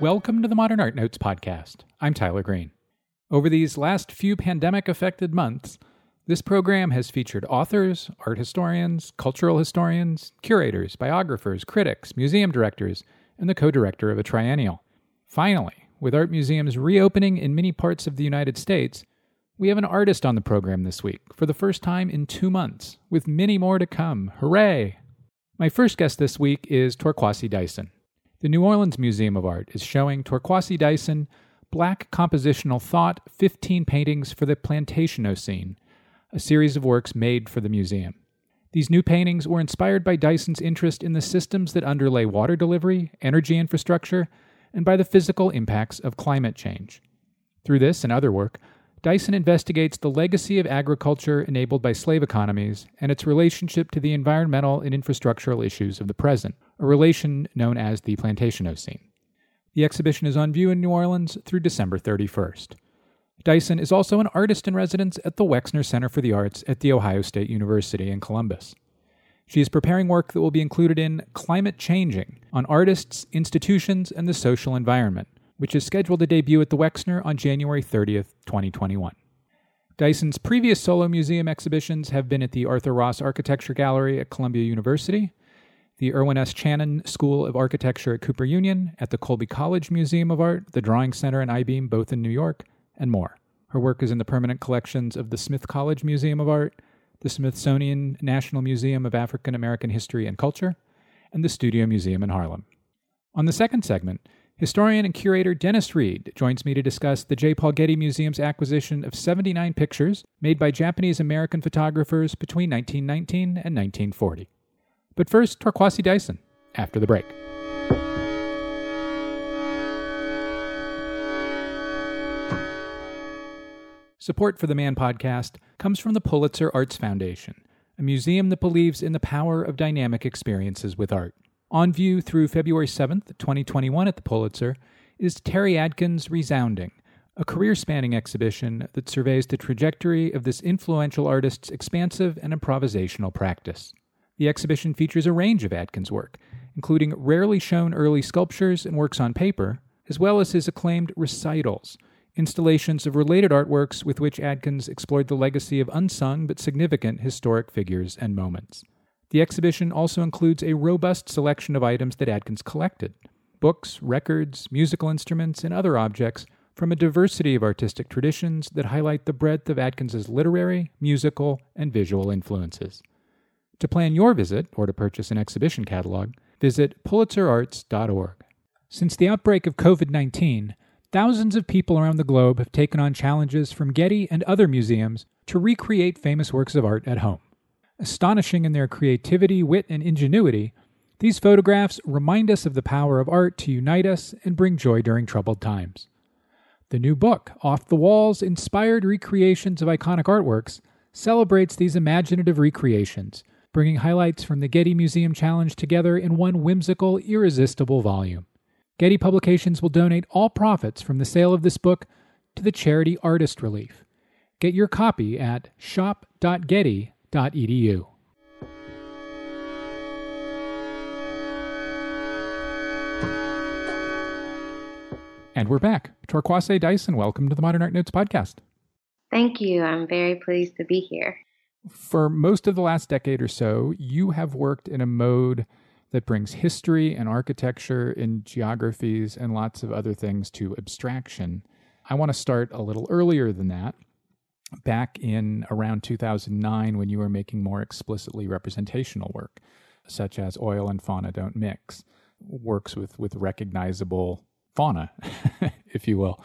Welcome to the Modern Art Notes podcast. I'm Tyler Green. Over these last few pandemic affected months, this program has featured authors, art historians, cultural historians, curators, biographers, critics, museum directors, and the co director of a triennial. Finally, with art museums reopening in many parts of the United States, we have an artist on the program this week for the first time in two months, with many more to come. Hooray! My first guest this week is Torkwase Dyson. The New Orleans Museum of Art is showing Torkwase Dyson Black Compositional Thought 15 Paintings for the Plantationocene, a series of works made for the museum. These new paintings were inspired by Dyson's interest in the systems that underlay water delivery, energy infrastructure, and by the physical impacts of climate change. Through this and other work, Dyson investigates the legacy of agriculture enabled by slave economies and its relationship to the environmental and infrastructural issues of the present, a relation known as the plantation Plantationocene. The exhibition is on view in New Orleans through December 31st. Dyson is also an artist in residence at the Wexner Center for the Arts at The Ohio State University in Columbus. She is preparing work that will be included in Climate Changing on Artists, Institutions, and the Social Environment, which is scheduled to debut at the Wexner on January 30th, 2021. Dyson's previous solo museum exhibitions have been at the Arthur Ross Architecture Gallery at Columbia University, the Irwin S. Chanin School of Architecture at Cooper Union, at the Colby College Museum of Art, the Drawing Center and Eyebeam, both in New York, and more. Her work is in the permanent collections of the Smith College Museum of Art, the Smithsonian National Museum of African American History and Culture, and the Studio Museum in Harlem. On the second segment, Historian and curator Dennis Reed joins me to discuss the J. Paul Getty Museum's acquisition of 79 pictures made by Japanese American photographers between 1919 and 1940. But first, Torkwase Dyson, after the break. Support for the Man podcast comes from the Pulitzer Arts Foundation, a museum that believes in the power of dynamic experiences with art. On view through February 7th, 2021 at the Pulitzer is Terry Adkins Resounding, a career spanning exhibition that surveys the trajectory of this influential artist's expansive and improvisational practice. The exhibition features a range of Adkins' work, including rarely shown early sculptures and works on paper, as well as his acclaimed recitals, installations of related artworks with which Adkins explored the legacy of unsung but significant historic figures and moments. The exhibition also includes a robust selection of items that Adkins collected books, records, musical instruments, and other objects from a diversity of artistic traditions that highlight the breadth of Adkins's literary, musical, and visual influences. To plan your visit or to purchase an exhibition catalog, visit pulitzerarts.org. Since the outbreak of COVID 19, thousands of people around the globe have taken on challenges from Getty and other museums to recreate famous works of art at home. Astonishing in their creativity, wit, and ingenuity, these photographs remind us of the power of art to unite us and bring joy during troubled times. The new book, Off the Walls Inspired Recreations of Iconic Artworks, celebrates these imaginative recreations, bringing highlights from the Getty Museum Challenge together in one whimsical, irresistible volume. Getty Publications will donate all profits from the sale of this book to the charity Artist Relief. Get your copy at shop.getty.edu. And we're back. Torkwase Dyson, welcome to the Modern Art Notes podcast. Thank you. I'm very pleased to be here. For most of the last decade or so, you have worked in a mode that brings history and architecture and geographies and lots of other things to abstraction. I want to start a little earlier than that back in around 2009 when you were making more explicitly representational work, such as Oil and Fauna Don't Mix, works with, with recognizable fauna, if you will.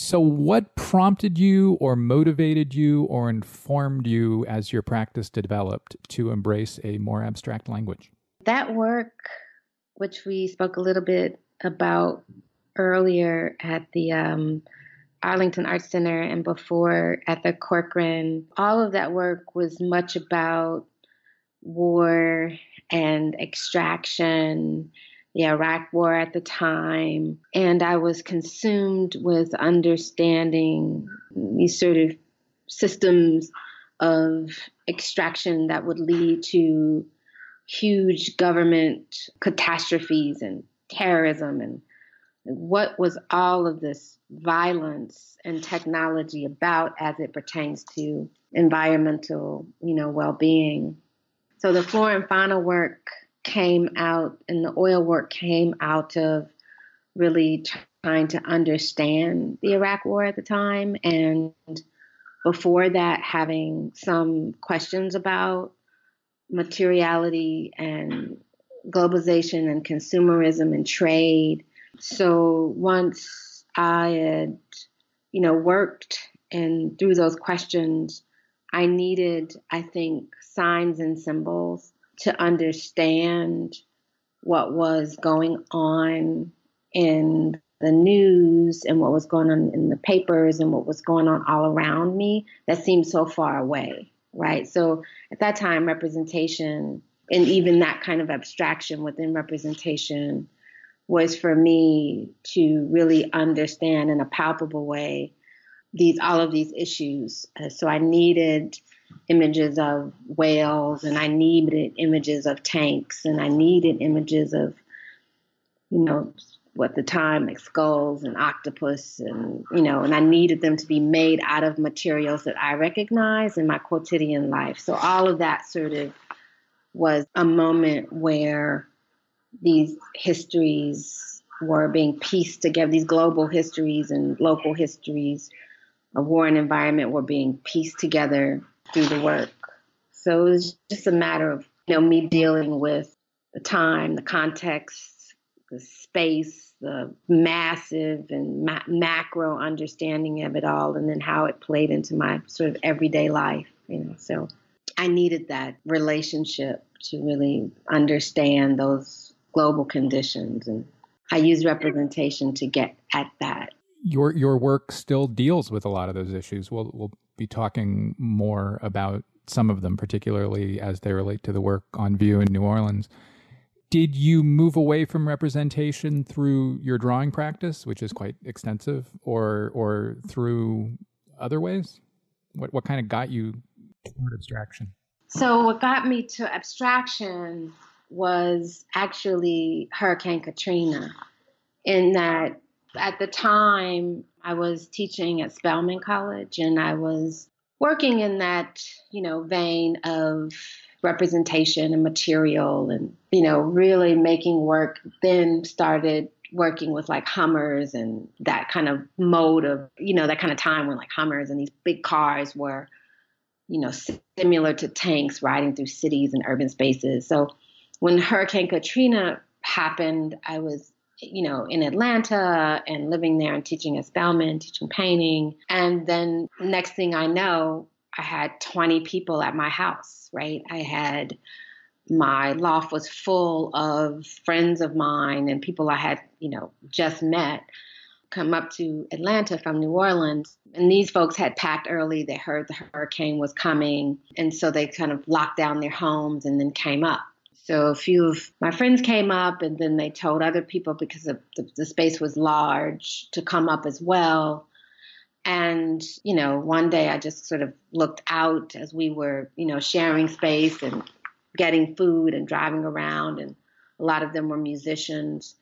So, what prompted you, or motivated you, or informed you as your practice developed to embrace a more abstract language? That work, which we spoke a little bit about earlier at the um, Arlington Arts Center and before at the Corcoran, all of that work was much about war and extraction, the Iraq War at the time. And I was consumed with understanding these sort of systems of extraction that would lead to huge government catastrophes and terrorism and what was all of this violence and technology about as it pertains to environmental, you know, well-being. So the flora and fauna work came out and the oil work came out of really trying to understand the Iraq war at the time and before that having some questions about materiality and globalization and consumerism and trade. So once I had, you know, worked and through those questions, I needed, I think, signs and symbols to understand what was going on in the news and what was going on in the papers and what was going on all around me that seemed so far away, right? So at that time, representation and even that kind of abstraction within representation was for me to really understand in a palpable way these all of these issues. Uh, so I needed images of whales and I needed images of tanks and I needed images of you know at the time like skulls and octopus and you know and I needed them to be made out of materials that I recognize in my quotidian life. So all of that sort of was a moment where these histories were being pieced together, these global histories and local histories of war and environment were being pieced together through the work. So it was just a matter of you know me dealing with the time, the context, the space, the massive and ma- macro understanding of it all, and then how it played into my sort of everyday life. You know, so I needed that relationship to really understand those global conditions. And I use representation to get at that. Your your work still deals with a lot of those issues. We'll we'll be talking more about some of them, particularly as they relate to the work on view in New Orleans. Did you move away from representation through your drawing practice, which is quite extensive, or or through other ways? What what kind of got you toward abstraction? So, what got me to abstraction was actually Hurricane Katrina, in that at the time I was teaching at Spelman College and I was working in that, you know, vein of representation and material and, you know, really making work, then started working with like Hummers and that kind of mode of, you know, that kind of time when like Hummers and these big cars were you know, similar to tanks riding through cities and urban spaces. So when Hurricane Katrina happened, I was, you know, in Atlanta and living there and teaching at Spelman, teaching painting. And then next thing I know, I had 20 people at my house, right? I had my loft was full of friends of mine and people I had, you know, just met come up to Atlanta from New Orleans. And these folks had packed early. They heard the hurricane was coming. And so they kind of locked down their homes and then came up. So a few of my friends came up and then they told other people because the, the, space was large to come up as well. And, you know, one day I just sort of looked out as we were, you know, sharing space and getting food and driving around. And a lot of them were musicians.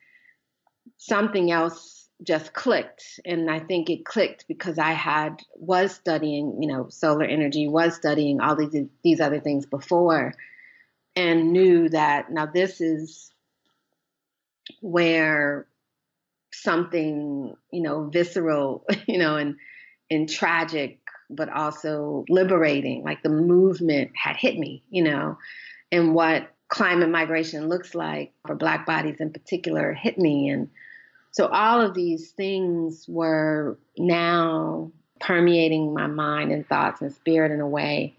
Something else just clicked and i think it clicked because i had was studying you know solar energy was studying all these these other things before and knew that now this is where something you know visceral you know and and tragic but also liberating like the movement had hit me you know and what climate migration looks like for black bodies in particular hit me. And so all of these things were now permeating my mind and thoughts and spirit in a way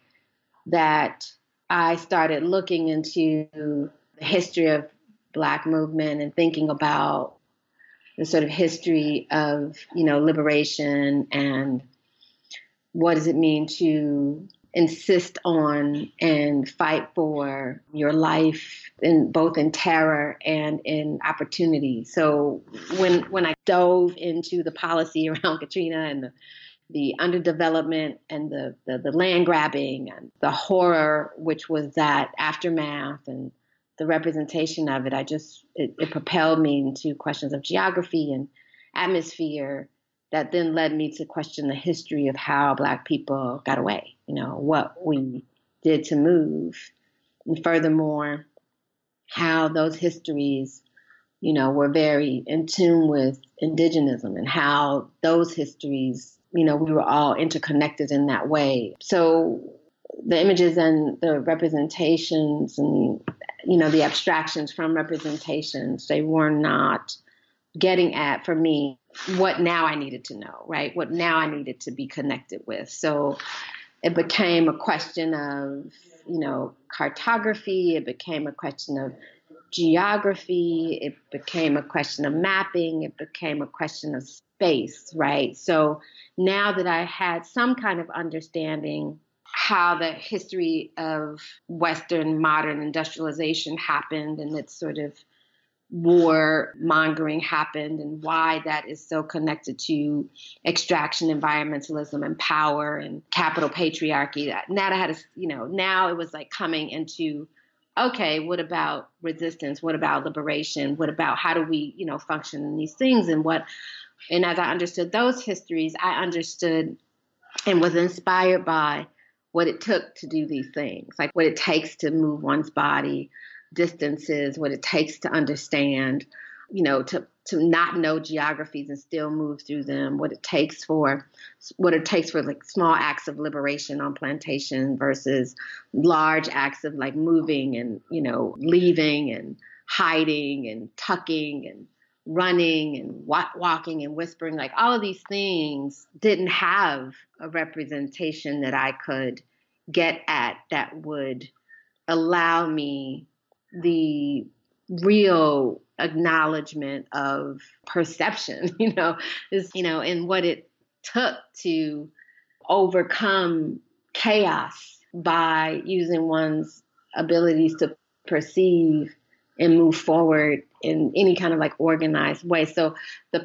that I started looking into the history of Black movement and thinking about the sort of history of, you know, liberation and what does it mean to insist on and fight for your life in both in terror and in opportunity. So when when I dove into the policy around Katrina and the the underdevelopment and the, the, the land grabbing and the horror which was that aftermath and the representation of it, I just it, it propelled me into questions of geography and atmosphere that then led me to question the history of how Black people got away. You know what we did to move, and furthermore, how those histories, you know, were very in tune with indigenism and how those histories, you know, we were all interconnected in that way. So the images and the representations and you know the abstractions from representations they were not getting at for me what now I needed to know, right? What now I needed to be connected with. So it became a question of, you know, cartography, it became a question of geography, it became a question of mapping, it became a question of space, right? So now that I had some kind of understanding how the history of Western modern industrialization happened and its sort of war mongering happened and why that is so connected to extraction, environmentalism, and power and capital patriarchy. That now I had a, you know, now it was like coming into okay, what about resistance? What about liberation? What about how do we, you know, function in these things and what and as I understood those histories, I understood and was inspired by what it took to do these things, like what it takes to move one's body, distances, what it takes to understand, you know, to to not know geographies and still move through them, what it takes for what it takes for like small acts of liberation on plantation versus large acts of like moving and, you know, leaving and hiding and tucking and running and walking and whispering like all of these things didn't have a representation that I could get at that would allow me the real acknowledgement of perception, you know, is, you know, and what it took to overcome chaos by using one's abilities to perceive and move forward in any kind of like organized way. So the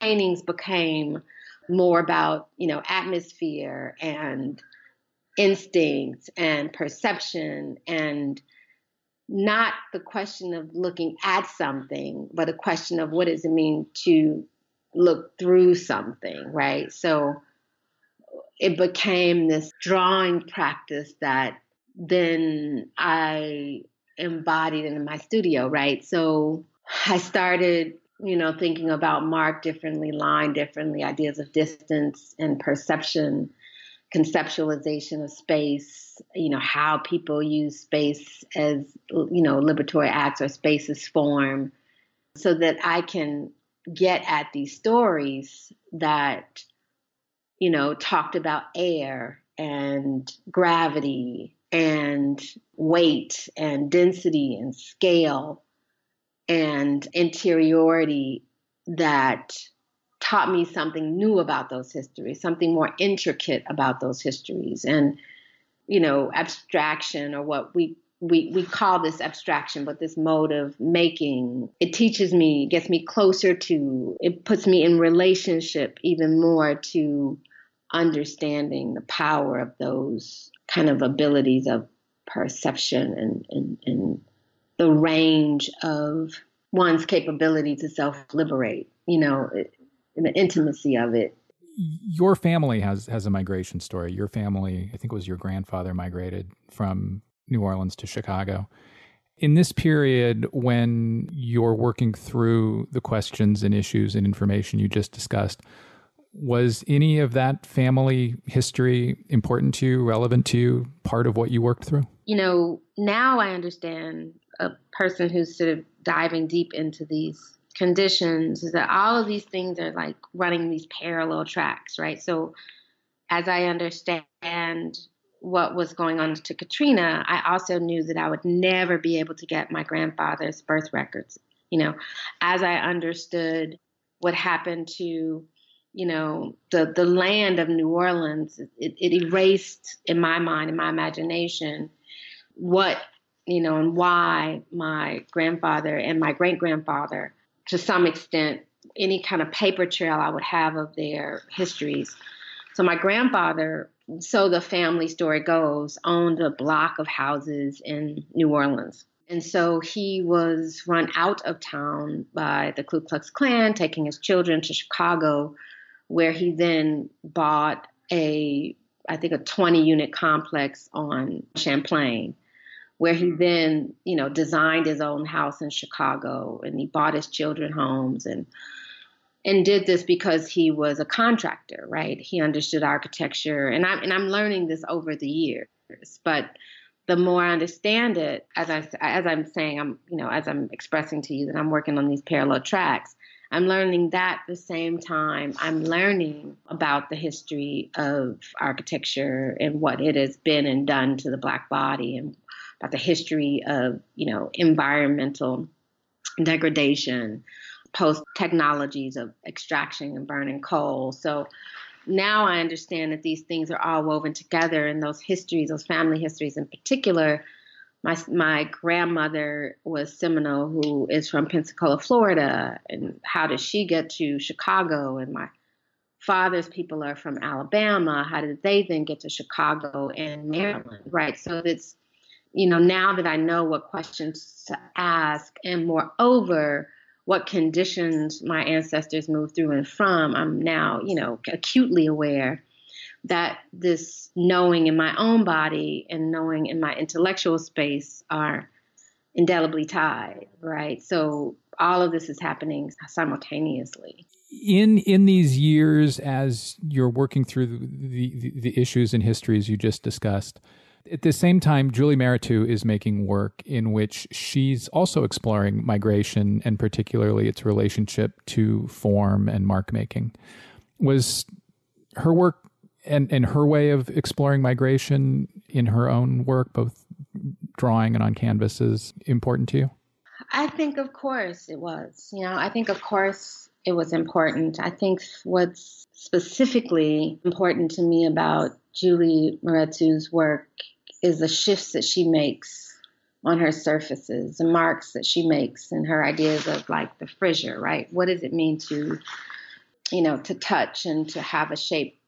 paintings became more about, you know, atmosphere and instinct and perception and not the question of looking at something, but a question of what does it mean to look through something, right? So it became this drawing practice that then I embodied in my studio, right? So I started, you know, thinking about mark differently, line differently, ideas of distance and perception conceptualization of space, you know, how people use space as, you know, liberatory acts or spaces form, so that I can get at these stories that, you know, talked about air and gravity and weight and density and scale and interiority that taught me something new about those histories, something more intricate about those histories. And, you know, abstraction or what we we, we call this abstraction, but this mode of making, it teaches me, gets me closer to, it puts me in relationship even more to understanding the power of those kind of abilities of perception and, and, and the range of one's capability to self liberate. You know, it, and the intimacy of it. Your family has has a migration story. Your family, I think it was your grandfather migrated from New Orleans to Chicago. In this period when you're working through the questions and issues and information you just discussed, was any of that family history important to you, relevant to you, part of what you worked through? You know, now I understand a person who's sort of diving deep into these conditions is that all of these things are like running these parallel tracks, right? So, as I understand what was going on to Katrina, I also knew that I would never be able to get my grandfather's birth records. You know, as I understood what happened to, you know, the the land of New Orleans, it, it erased in my mind, in my imagination, what you know, and why my grandfather and my great grandfather to some extent any kind of paper trail I would have of their histories. So my grandfather, so the family story goes, owned a block of houses in New Orleans. And so he was run out of town by the Ku Klux Klan, taking his children to Chicago, where he then bought a, I think, a 20 unit complex on Champlain, where he mm-hmm. then, you know, designed his own house in Chicago and he bought his children homes and and did this because he was a contractor, right? He understood architecture, and I'm and I'm learning this over the years. But the more I understand it, as I as I'm saying, I'm you know as I'm expressing to you that I'm working on these parallel tracks. I'm learning that the same time I'm learning about the history of architecture and what it has been and done to the black body and about the history of you know environmental degradation post technologies of extraction and burning coal. So now I understand that these things are all woven together and those histories, those family histories in particular. My, my grandmother was Seminole, who is from Pensacola, Florida. And how did she get to Chicago? And my father's people are from Alabama. How did they then get to Chicago and Maryland? Right. So it's, you know, now that I know what questions to ask, and moreover, what conditions my ancestors moved through and from, I'm now, you know, acutely aware that this knowing in my own body and knowing in my intellectual space are indelibly tied, right? So all of this is happening simultaneously. In in these years, as you're working through the, the, the issues and histories you just discussed, at the same time, Julie Mehretu is making work in which she's also exploring migration and particularly its relationship to form and mark making. Was her work and, and her way of exploring migration in her own work, both drawing and on canvases, important to you? I think, of course, it was. You know, I think, of course, it was important. I think what's specifically important to me about Julie Mehretu's work is the shifts that she makes on her surfaces, the marks that she makes, and her ideas of like the fissure, right? What does it mean to, you know, to touch and to have a shape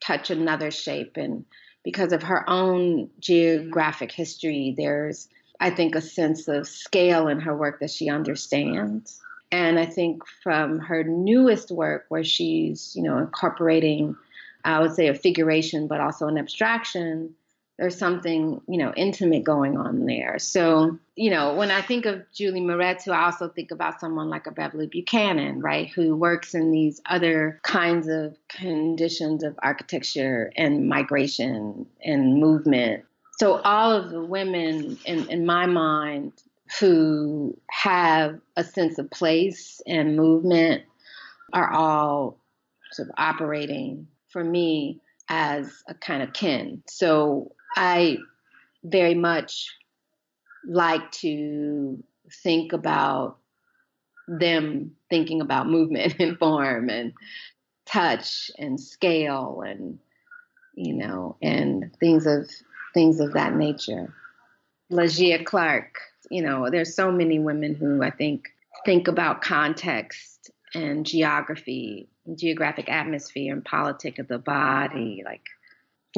touch another shape? And because of her own geographic history, there's, I think, a sense of scale in her work that she understands. And I think from her newest work, where she's, you know, incorporating, I would say, a figuration, but also an abstraction there's something you know intimate going on there so you know when i think of julie Mehretu, i also think about someone like a beverly buchanan right who works in these other kinds of conditions of architecture and migration and movement so all of the women in, in my mind who have a sense of place and movement are all sort of operating for me as a kind of kin. So I very much like to think about them thinking about movement and form and touch and scale and you know and things of things of that nature. Lygia Clark, you know, there's so many women who I think think about context and geography, geographic atmosphere and politic of the body, like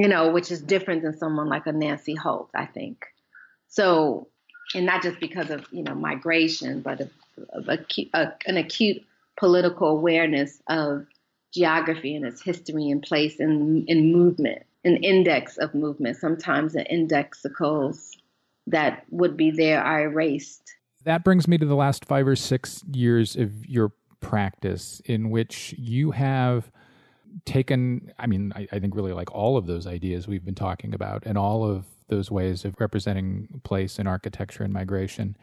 you know, which is different than someone like a Nancy Holt, I think. So, and not just because of, you know, migration, but of, of a, an acute political awareness of geography and its history and place and, in movement, an index of movement. Sometimes the indexicals that would be there are erased. That brings me to the last five or six years of your practice, in which you have taken, I mean, I, I, think really like all of those ideas we've been talking about and all of those ways of representing place in architecture and migration.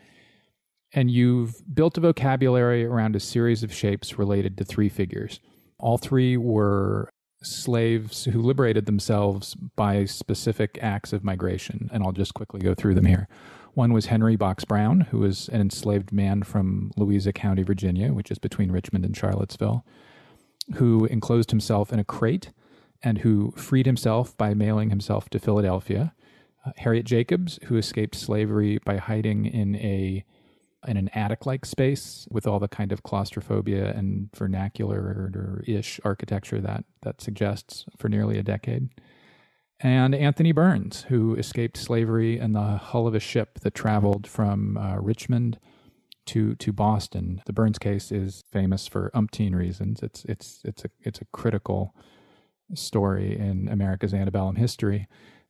And you've built a vocabulary around a series of shapes related to three figures. All three were slaves who liberated themselves by specific acts of migration. And I'll just quickly go through them here. One was Henry Box Brown, who was an enslaved man from Louisa County, Virginia, which is between Richmond and Charlottesville who enclosed himself in a crate and who freed himself by mailing himself to Philadelphia. Uh, Harriet Jacobs, who escaped slavery by hiding in a in an attic-like space with all the kind of claustrophobia and vernacular or ish architecture that that suggests for nearly a decade. and Anthony Burns, who escaped slavery in the hull of a ship that traveled from uh, Richmond to to Boston. The Burns case is famous for umpteen reasons. It's it's it's a it's a critical story in America's antebellum history.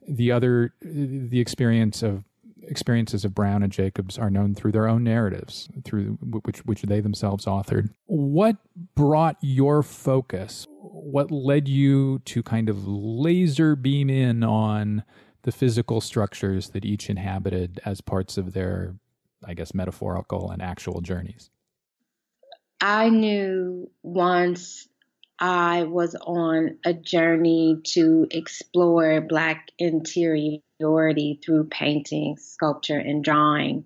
The other the experience of experiences of Brown and Jacobs are known through their own narratives, through which which they themselves authored. What brought your focus? What led you to kind of laser beam in on the physical structures that each inhabited as parts of their, I guess, metaphorical and actual journeys? I knew once I was on a journey to explore Black interiority through painting, sculpture, and drawing.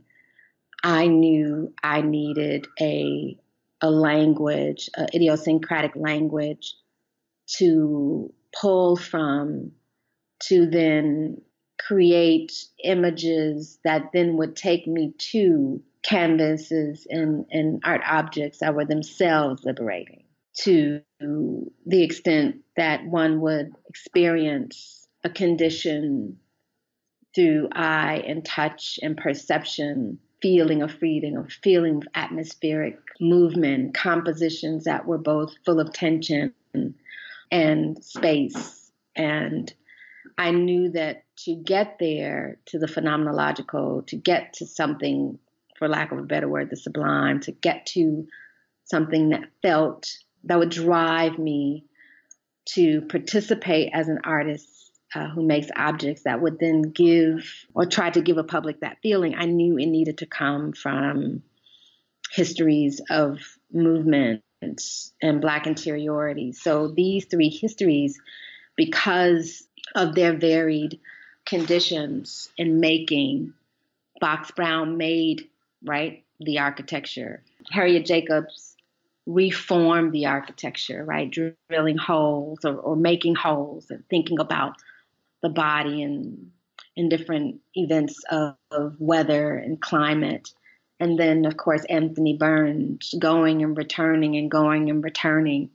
I knew I needed a, a language, an idiosyncratic language to pull from to then create images that then would take me to canvases and, and art objects that were themselves liberating to the extent that one would experience a condition through eye and touch and perception, feeling of freedom, of feeling of atmospheric movement, compositions that were both full of tension and space. And I knew that to get there, to the phenomenological, to get to something, for lack of a better word, the sublime, to get to something that felt that would drive me to participate as an artist uh, who makes objects that would then give or try to give a public that feeling. I knew it needed to come from histories of movement and Black interiority. So these three histories, because of their varied conditions in making, Box Brown made, right, the architecture. Harriet Jacobs reformed the architecture, right? Drilling holes or, or making holes and thinking about the body and in different events of, of, weather and climate. And then, of course, Anthony Burns going and returning and going and returning.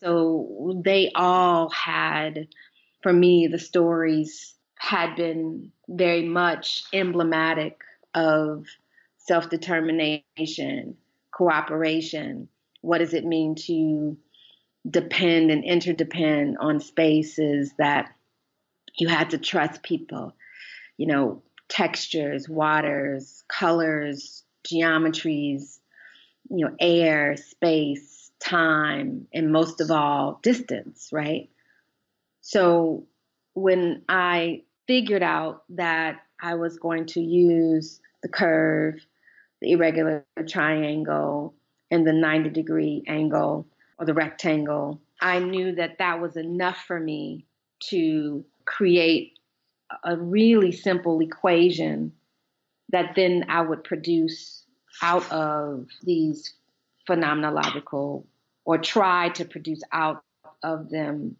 So they all had, for me, the stories had been very much emblematic of self determination, cooperation, what does it mean to depend and interdepend on spaces that you had to trust people, you know, textures, waters, colors, geometries, you know, air, space, time, and most of all, distance, right? So when I figured out that I was going to use the curve, the irregular triangle, and the 90 degree angle or the rectangle, I knew that that was enough for me to create a really simple equation that then I would produce out of these phenomenological or try to produce out of them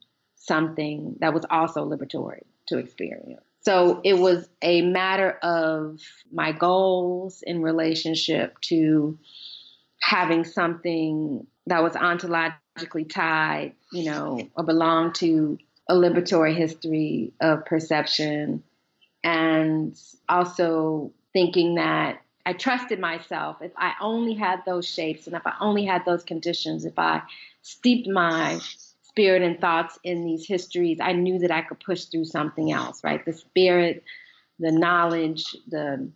something that was also liberatory to experience. So it was a matter of my goals in relationship to having something that was ontologically tied, you know, or belonged to a liberatory history of perception. And also thinking that I trusted myself. If I only had those shapes and if I only had those conditions, if I steeped my spirit and thoughts in these histories, I knew that I could push through something else, right? The spirit, the knowledge, the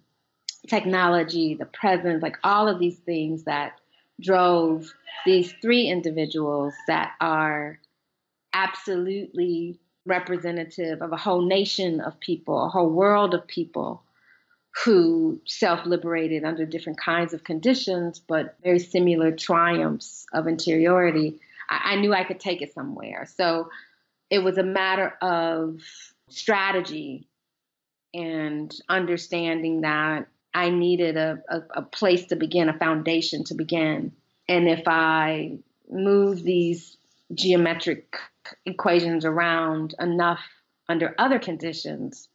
technology, the presence, like all of these things that drove these three individuals that are absolutely representative of a whole nation of people, a whole world of people who self liberated under different kinds of conditions, but very similar triumphs of interiority. I, knew I could take it somewhere. So it was a matter of strategy and understanding that I needed a, a, a place to begin, a foundation to begin. And if I move these geometric equations around enough under other conditions,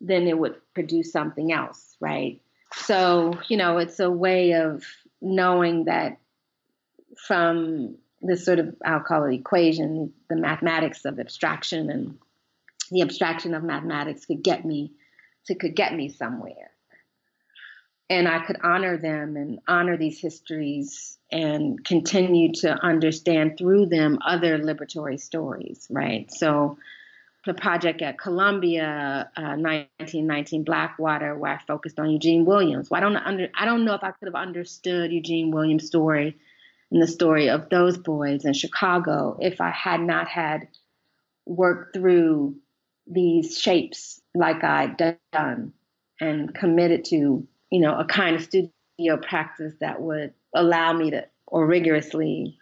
then it would produce something else, right? So, you know, it's a way of knowing that from this sort of, I'll call it equation, the mathematics of abstraction and the abstraction of mathematics could get me to could get me somewhere and I could honor them and honor these histories and continue to understand through them other liberatory stories, right? So the project at Columbia, uh, 1919 Blackwater, where I focused on Eugene Williams. Well, I don't under, I don't know if I could have understood Eugene Williams' story and the story of those boys in Chicago if I had not had worked through these shapes like I'd done and committed to you know, a kind of studio practice that would allow me to, or rigorously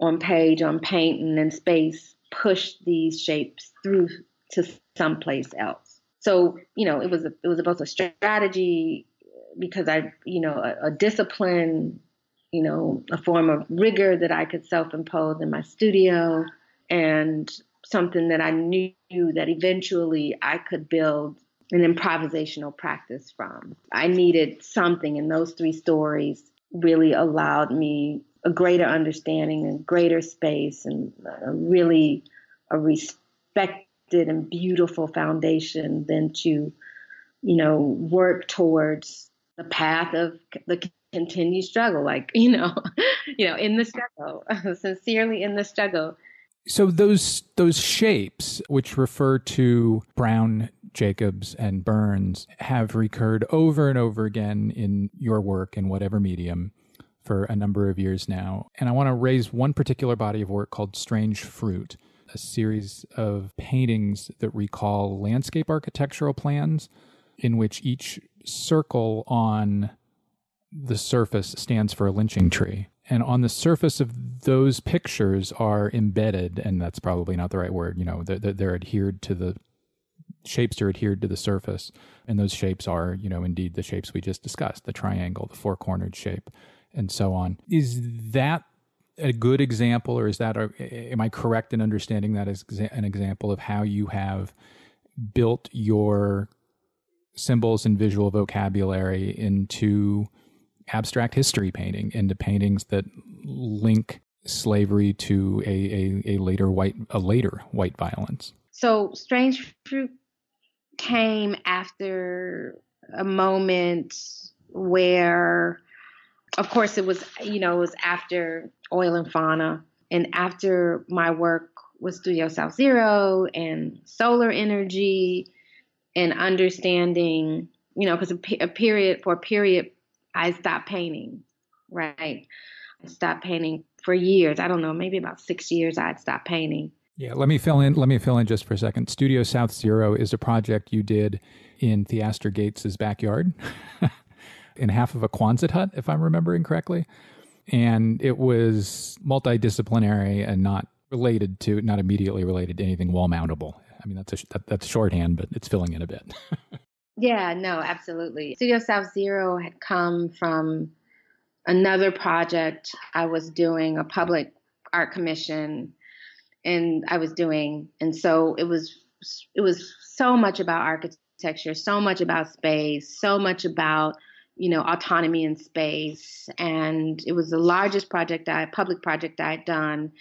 on page, on paint, and in space, push these shapes through to someplace else. So, you know, it was a, it was both a strategy because I, you know, a, a discipline, you know, a form of rigor that I could self-impose in my studio, and something that I knew that eventually I could build an improvisational practice from. I needed something, and those three stories really allowed me a greater understanding and greater space and really a respected and beautiful foundation than to, you know, work towards the path of the continued struggle, like, you know, you know, in the struggle, sincerely in the struggle. So those those shapes, which refer to Brown Jacobs and Burns have recurred over and over again in your work in whatever medium for a number of years now. And I want to raise one particular body of work called Strange Fruit, a series of paintings that recall landscape architectural plans in which each circle on the surface stands for a lynching tree. And on the surface of those pictures are embedded, and that's probably not the right word, you know, they're, they're adhered to the shapes are adhered to the surface. And those shapes are, you know, indeed the shapes we just discussed the triangle, the four cornered shape, and so on. Is that a good example, or is that, a, am I correct in understanding that as an example of how you have built your symbols and visual vocabulary into abstract history painting, into paintings that link slavery to a, a, a later white a later white violence? So strange fruit came after a moment where, of course, it was, you know, it was after Oil and Fauna and after my work with Studio South Zero and solar energy and understanding, you know, because a, a period, for a period, I stopped painting, right? I stopped painting for years. I don't know, maybe about six years I'd stopped painting. Yeah, let me fill in. Let me fill in just for a second. Studio South Zero is a project you did in Theaster Gates's backyard, in half of a Quonset hut, if I'm remembering correctly, and it was multidisciplinary and not related to, not immediately related to anything wall mountable. I mean, that's a that, that's shorthand, but it's filling in a bit. yeah, no, absolutely. Studio South Zero had come from another project I was doing, a public art commission and I was doing. And so it was it was so much about architecture, so much about space, so much about you know autonomy in space, and it was the largest project I public project I had done,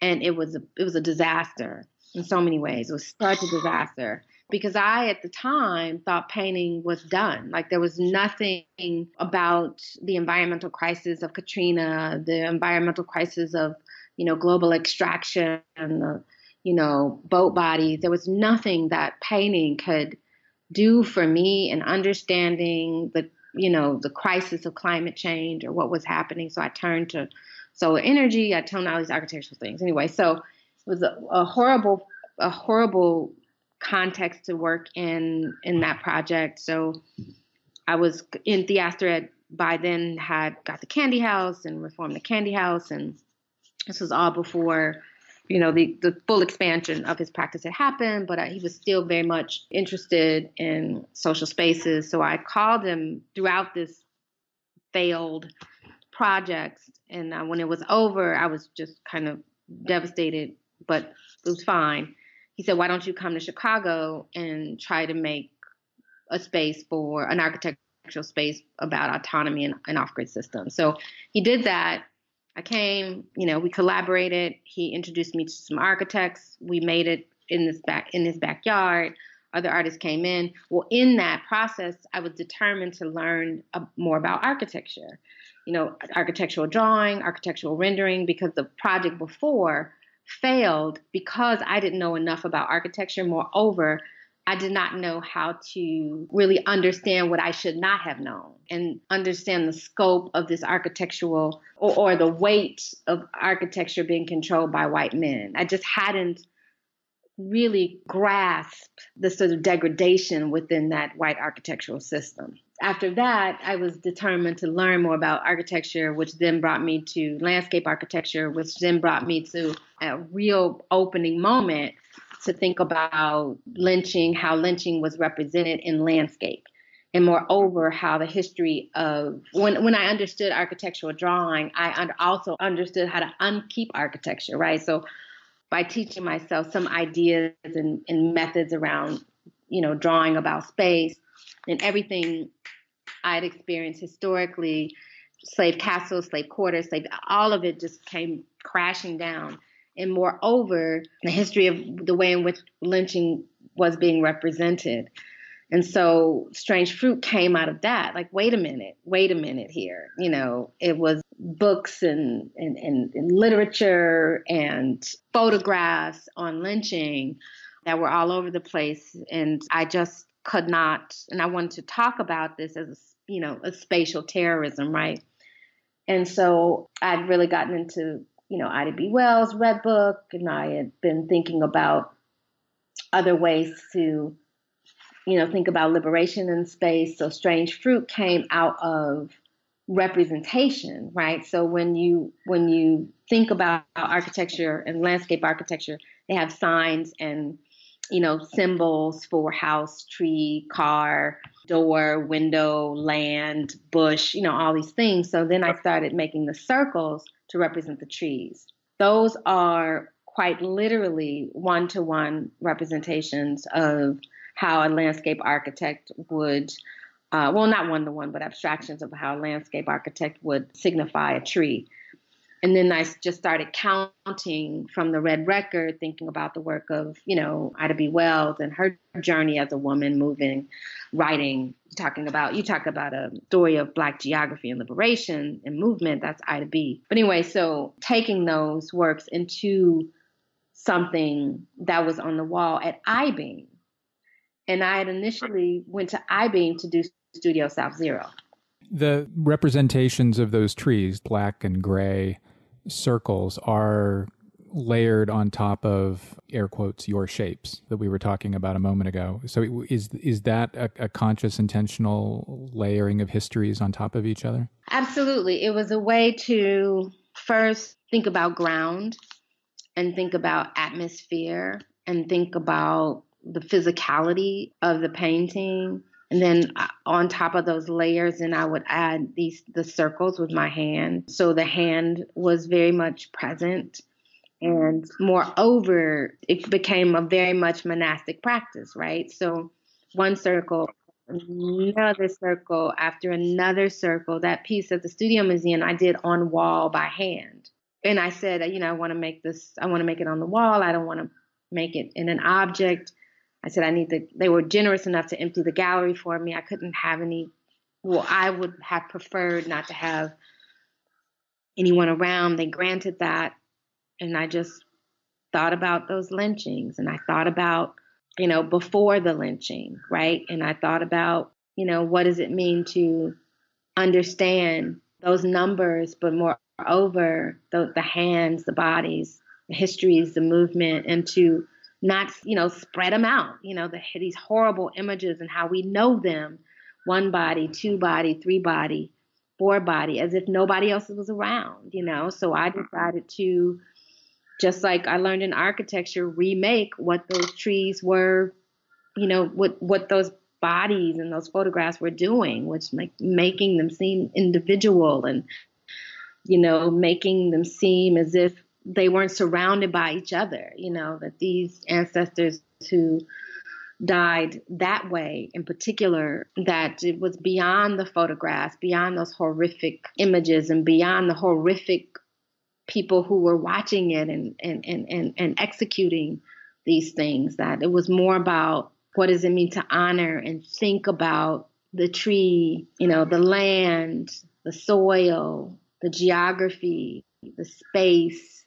and it was a, it was a disaster in so many ways. It was such a disaster because I, at the time, thought painting was done. Like there was nothing about the environmental crisis of Katrina, the environmental crisis of you know, global extraction and the, you know, boat bodies. There was nothing that painting could do for me in understanding the, you know, the crisis of climate change or what was happening. So I turned to solar energy. I turned all these architectural things. Anyway, so it was a, a horrible, a horrible context to work in in that project. So I was in Theaster by then had got the candy house and reformed the candy house and this was all before, you know, the, the full expansion of his practice had happened, but he was still very much interested in social spaces. So I called him throughout this failed project. And uh, when it was over, I was just kind of devastated, but it was fine. He said, Why don't you come to Chicago and try to make a space for an architectural space about autonomy and, and off grid systems? So he did that. I came, you know, we collaborated. He introduced me to some architects. We made it in this back in his backyard. Other artists came in. Well, in that process, I was determined to learn more about architecture. You know, architectural drawing, architectural rendering, because the project before failed because I didn't know enough about architecture. Moreover, I did not know how to really understand what I should not have known and understand the scope of this architectural or, or, the weight of architecture being controlled by white men. I just hadn't really grasped the sort of degradation within that white architectural system. After that, I was determined to learn more about architecture, which then brought me to landscape architecture, which then brought me to a real opening moment to think about lynching, how lynching was represented in landscape, and moreover, how the history of when when I understood architectural drawing, I also understood how to unkeep architecture, right? So by teaching myself some ideas and, and methods around, you know, drawing about space and everything I'd experienced historically, slave castles, slave quarters, slave, all of it just came crashing down and moreover, the history of the way in which lynching was being represented. And so Strange Fruit came out of that. Like, wait a minute, wait a minute here. You know, it was books and, and, and, and literature and photographs on lynching that were all over the place. And I just could not, and I wanted to talk about this as, a, you know, a spatial terrorism, right? And so I'd really gotten into you know, Ida B. Wells' Red Book, and I had been thinking about other ways to, you know, think about liberation in space. So Strange Fruit came out of representation, right? So when you when you think about architecture and landscape architecture, they have signs and you know symbols for house, tree, car, door, window, land, bush, you know, all these things. So then I started making the circles to represent the trees. Those are quite literally one to one representations of how a landscape architect would, uh, well, not one to one, but abstractions of how a landscape architect would signify a tree. And then I just started counting from the Red Record, thinking about the work of, you know, Ida B. Wells and her journey as a woman moving, writing, talking about, you talk about a story of Black geography and liberation and movement, that's Ida B. But anyway, so taking those works into something that was on the wall at Eyebeam. And I had initially went to Eyebeam to do Studio South Zero. The representations of those trees, black and gray, circles are layered on top of air quotes your shapes that we were talking about a moment ago. So is is that a, a, conscious intentional layering of histories on top of each other? Absolutely. It was a way to first think about ground and think about atmosphere and think about the physicality of the painting and then uh, on top of those layers, and I would add these the circles with my hand. So the hand was very much present. And moreover, it became a very much monastic practice, right? So one circle, another circle, after another circle, that piece of the Studio Museum I did on wall by hand. And I said, you know, I want to make this, I want to make it on the wall. I don't want to make it in an object. I said I need to. They were generous enough to empty the gallery for me. I couldn't have any. Well, I would have preferred not to have anyone around. They granted that, and I just thought about those lynchings, and I thought about you know before the lynching, right? And I thought about you know what does it mean to understand those numbers, but moreover the, the hands, the bodies, the histories, the movement, and to not you know spread them out you know the, these horrible images and how we know them one body two body three body four body as if nobody else was around you know? So i mm-hmm. decided to just like i learned in architecture remake what those trees were you know what what those bodies and those photographs were doing which like making them seem individual and you know making them seem as if they weren't surrounded by each other, you know, that these ancestors who died that way in particular, that it was beyond the photographs, beyond those horrific images, and beyond the horrific people who were watching it and, and, and, and, and executing these things, that it was more about what does it mean to honor and think about the tree, you know, the land, the soil, the geography, the space,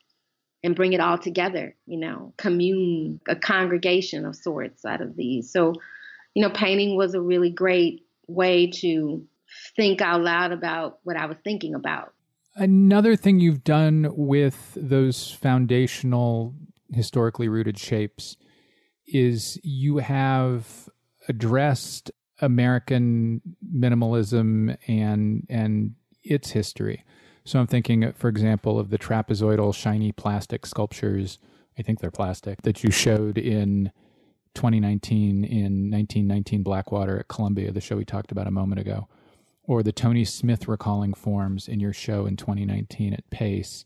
and bring it all together, you know, commune, a congregation of sorts out of these. So, you know, painting was a really great way to think out loud about what I was thinking about. Another thing you've done with those foundational, historically rooted shapes is you have addressed American minimalism and and its history. So I'm thinking, for example, of the trapezoidal shiny plastic sculptures. I think they're plastic that you showed in 2019 in 1919 Blackwater at Columbia, the show we talked about a moment ago, or the Tony Smith recalling forms in your show in 2019 at Pace,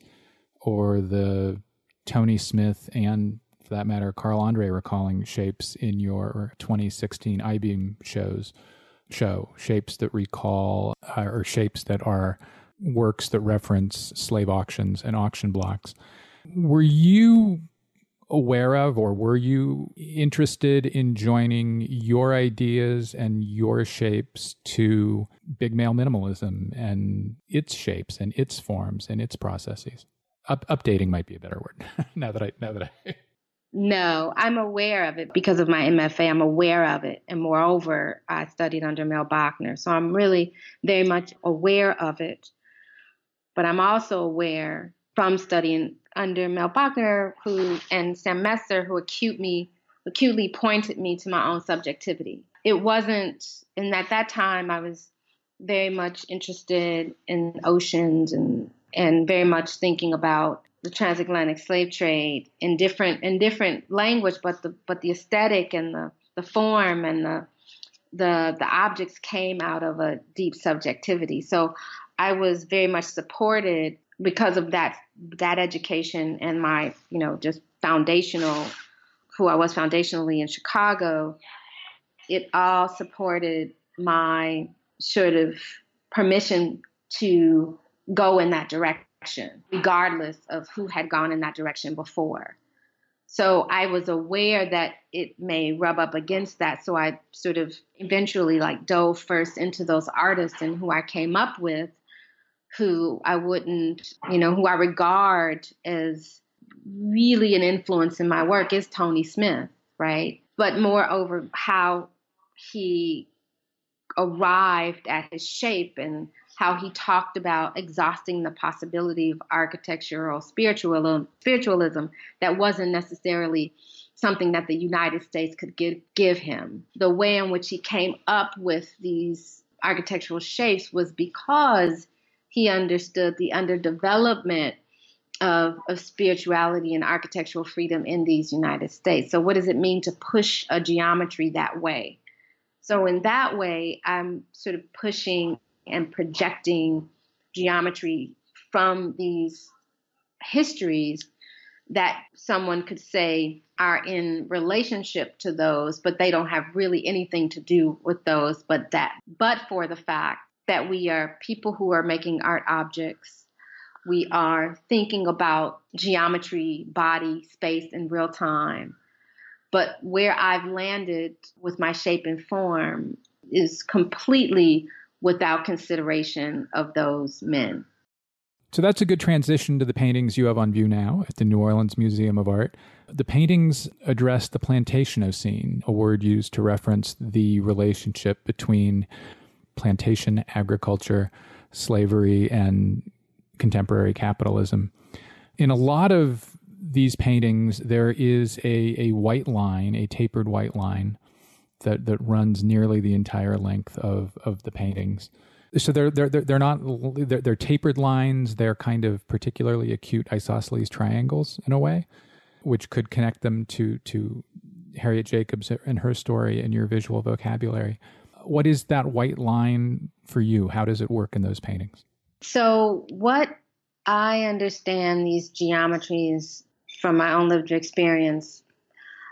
or the Tony Smith and for that matter, Carl Andre recalling shapes in your 2016 Eyebeam shows show shapes that recall uh, or shapes that are works that reference slave auctions and auction blocks. Were you aware of or were you interested in joining your ideas and your shapes to big male minimalism and its shapes and its forms and its processes? Up, updating might be a better word now that I now that I no, I'm aware of it because of my MFA. I'm aware of it. And moreover, I studied under Mel Bochner. So I'm really very much aware of it. But I'm also aware from studying under Mel Bochner who and Sam Messer who acute me, acutely pointed me to my own subjectivity. It wasn't, and at that time I was very much interested in oceans and and very much thinking about the transatlantic slave trade in different in different language, but the but the aesthetic and the the form and the the the objects came out of a deep subjectivity. So I was very much supported because of that that education and my you know just foundational who I was foundationally in Chicago. It all supported my sort of permission to go in that direction regardless of who had gone in that direction before. So I was aware that it may rub up against that. So I sort of eventually like dove first into those artists and who I came up with, who I wouldn't, you know, who I regard as really an influence in my work is Tony Smith, right? But moreover, how he arrived at his shape and how he talked about exhausting the possibility of architectural spiritualism, spiritualism that wasn't necessarily something that the United States could give, give him. The way in which he came up with these architectural shapes was because he understood the underdevelopment of, of spirituality and architectural freedom in these United States. So, what does it mean to push a geometry that way? So, in that way, I'm sort of pushing and projecting geometry from these histories that someone could say are in relationship to those, but they don't have really anything to do with those, but that, but for the fact that we are people who are making art objects. We are thinking about geometry, body, space in real time. But where I've landed with my shape and form is completely without consideration of those men. So that's a good transition to the paintings you have on view now at the New Orleans Museum of Art. The paintings address the Plantationocene, a word used to reference the relationship between plantation agriculture, slavery, and contemporary capitalism. In a lot of these paintings, there is a, a white line, a tapered white line, that that runs nearly the entire length of of the paintings. So they're they're they're, not they're, they're tapered lines. They're kind of particularly acute isosceles triangles in a way, which could connect them to to Harriet Jacobs and her story and your visual vocabulary. What is that white line for you? How does it work in those paintings? So what I understand these geometries from my own lived experience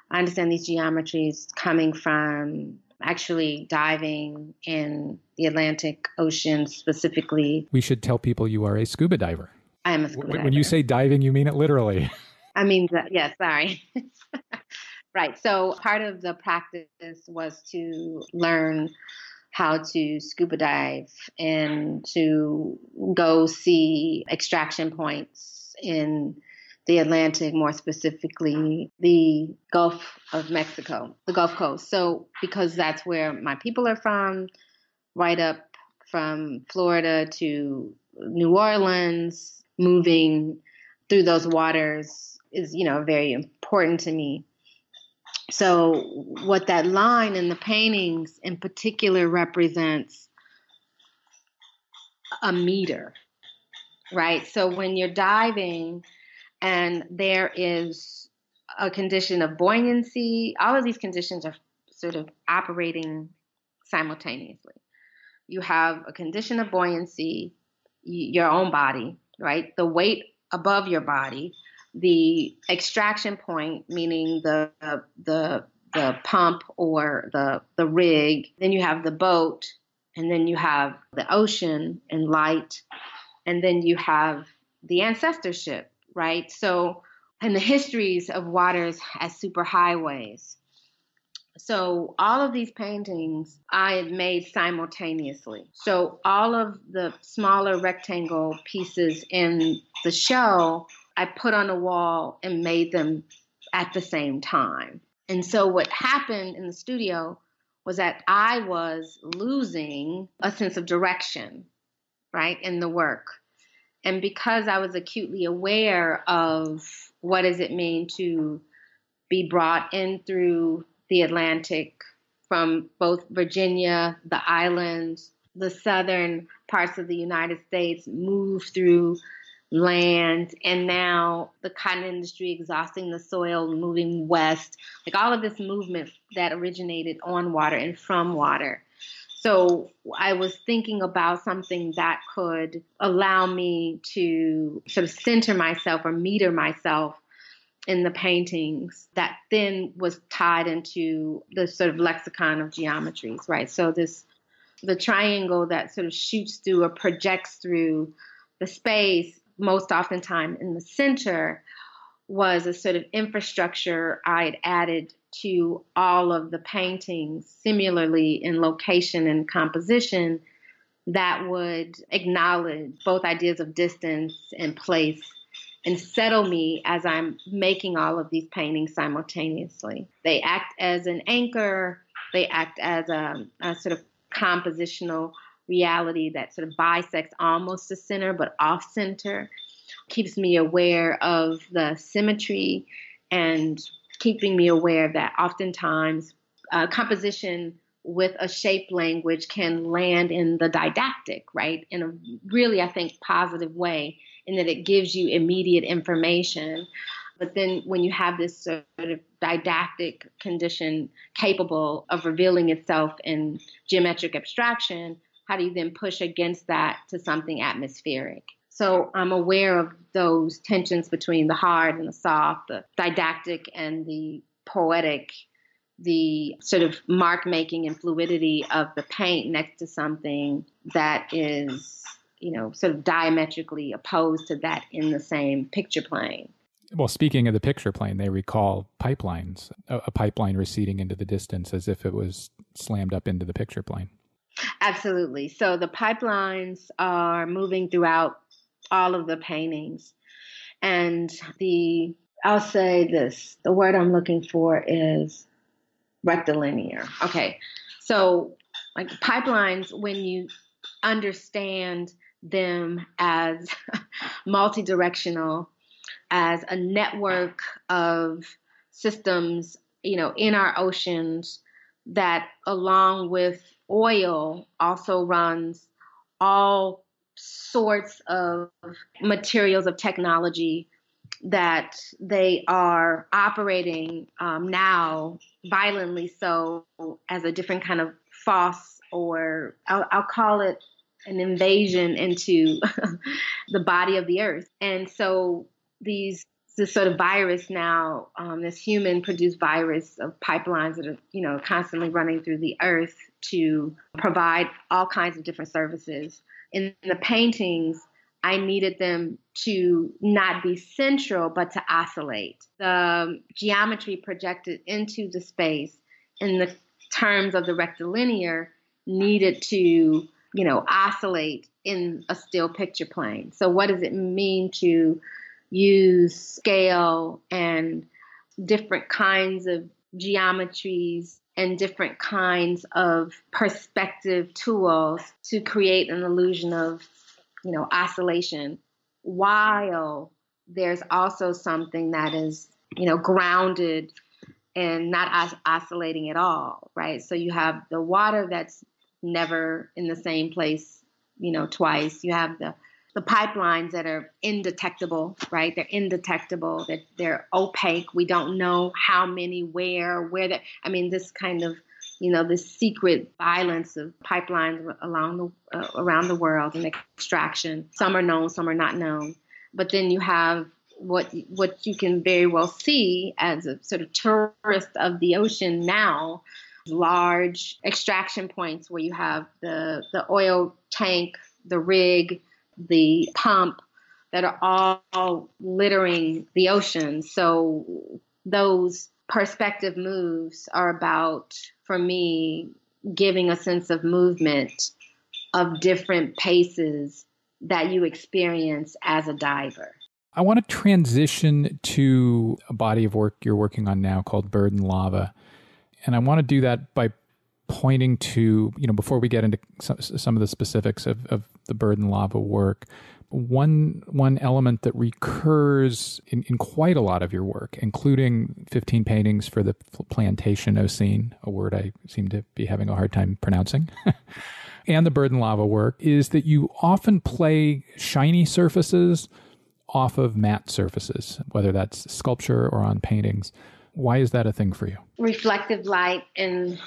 I understand these geometries coming from actually diving in the Atlantic Ocean specifically. We should tell people you are a scuba diver. I am a scuba when, diver. When you say diving, you mean it literally. I mean, yes, sorry. Right. So part of the practice was to learn how to scuba dive and to go see extraction points in the Atlantic, more specifically the Gulf of Mexico, the Gulf Coast. So, because that's where my people are from, right up from Florida to New Orleans, moving through those waters is, you know, very important to me. So, what that line in the paintings in particular represents a meter, right? So, when you're diving and there is a condition of buoyancy, all of these conditions are sort of operating simultaneously. You have a condition of buoyancy, your own body, right? The weight above your body, the extraction point, meaning the the the pump or the the rig. Then you have the boat, and then you have the ocean and light, and then you have the ancestorship, right? So, and the histories of waters as superhighways. So all of these paintings I made simultaneously. So all of the smaller rectangle pieces in the show I put on a wall and made them at the same time. And so what happened in the studio was that I was losing a sense of direction, right, in the work. And because I was acutely aware of what does it mean to be brought in through the Atlantic from both Virginia, the islands, the southern parts of the United States, move through land and now the cotton industry exhausting the soil moving west like all of this movement that originated on water and from water. So i was thinking about something that could allow me to sort of center myself or meter myself in the paintings that then was tied into the sort of lexicon of geometries right? So this the triangle that sort of shoots through or projects through the space most oftentimes in the center was a sort of infrastructure I had added to all of the paintings, similarly in location and composition, that would acknowledge both ideas of distance and place and settle me as I'm making all of these paintings simultaneously. They act as an anchor, they act as a, a sort of compositional reality that sort of bisects almost the center but off center, keeps me aware of the symmetry and keeping me aware that oftentimes uh, composition with a shape language can land in the didactic, right? In a really, I think, positive way, in that it gives you immediate information. But then when you have this sort of didactic condition capable of revealing itself in geometric abstraction, how do you then push against that to something atmospheric? So I'm aware of those tensions between the hard and the soft, the didactic and the poetic, the sort of mark making and fluidity of the paint next to something that is, you know, sort of diametrically opposed to that in the same picture plane. Well, speaking of the picture plane, they recall pipelines, a, a pipeline receding into the distance as if it was slammed up into the picture plane. Absolutely. So the pipelines are moving throughout all of the paintings. And the, I'll say this the word I'm looking for is rectilinear. Okay. So, like pipelines, when you understand them as multi-directional, as a network of systems, you know, in our oceans that along with oil also runs all sorts of materials of technology that they are operating um, now violently so as a different kind of false or I'll, I'll call it an invasion into the body of the earth. And so these this sort of virus now, um, this human produced virus of pipelines that are, you know, constantly running through the earth to provide all kinds of different services. In the paintings, I needed them to not be central, but to oscillate. The geometry projected into the space in the terms of the rectilinear needed to, you know, oscillate in a still picture plane. So, what does it mean to use scale and different kinds of geometries and different kinds of perspective tools to create an illusion of, you know, oscillation while there's also something that is, you know, grounded and not oscillating at all, right? So you have the water that's never in the same place, you know, twice. You have the the pipelines that are indetectable, right? They're indetectable. They're, they're opaque. We don't know how many, where, where that. I mean, this kind of, you know, this secret violence of pipelines along the uh, around the world and extraction. Some are known, some are not known. But then you have what what you can very well see as a sort of tourist of the ocean now large extraction points where you have the the oil tank the rig the pump that are all littering the ocean. So those perspective moves are about, for me, giving a sense of movement of different paces that you experience as a diver. I want to transition to a body of work you're working on now called Bird and Lava. And I want to do that by pointing to, you know, before we get into some, of the specifics of, of the bird and lava work, one one element that recurs in, in quite a lot of your work, including 15 paintings for the plantation Plantationocene, a word I seem to be having a hard time pronouncing, and the bird and lava work, is that you often play shiny surfaces off of matte surfaces, whether that's sculpture or on paintings. Why is that a thing for you? Reflective light and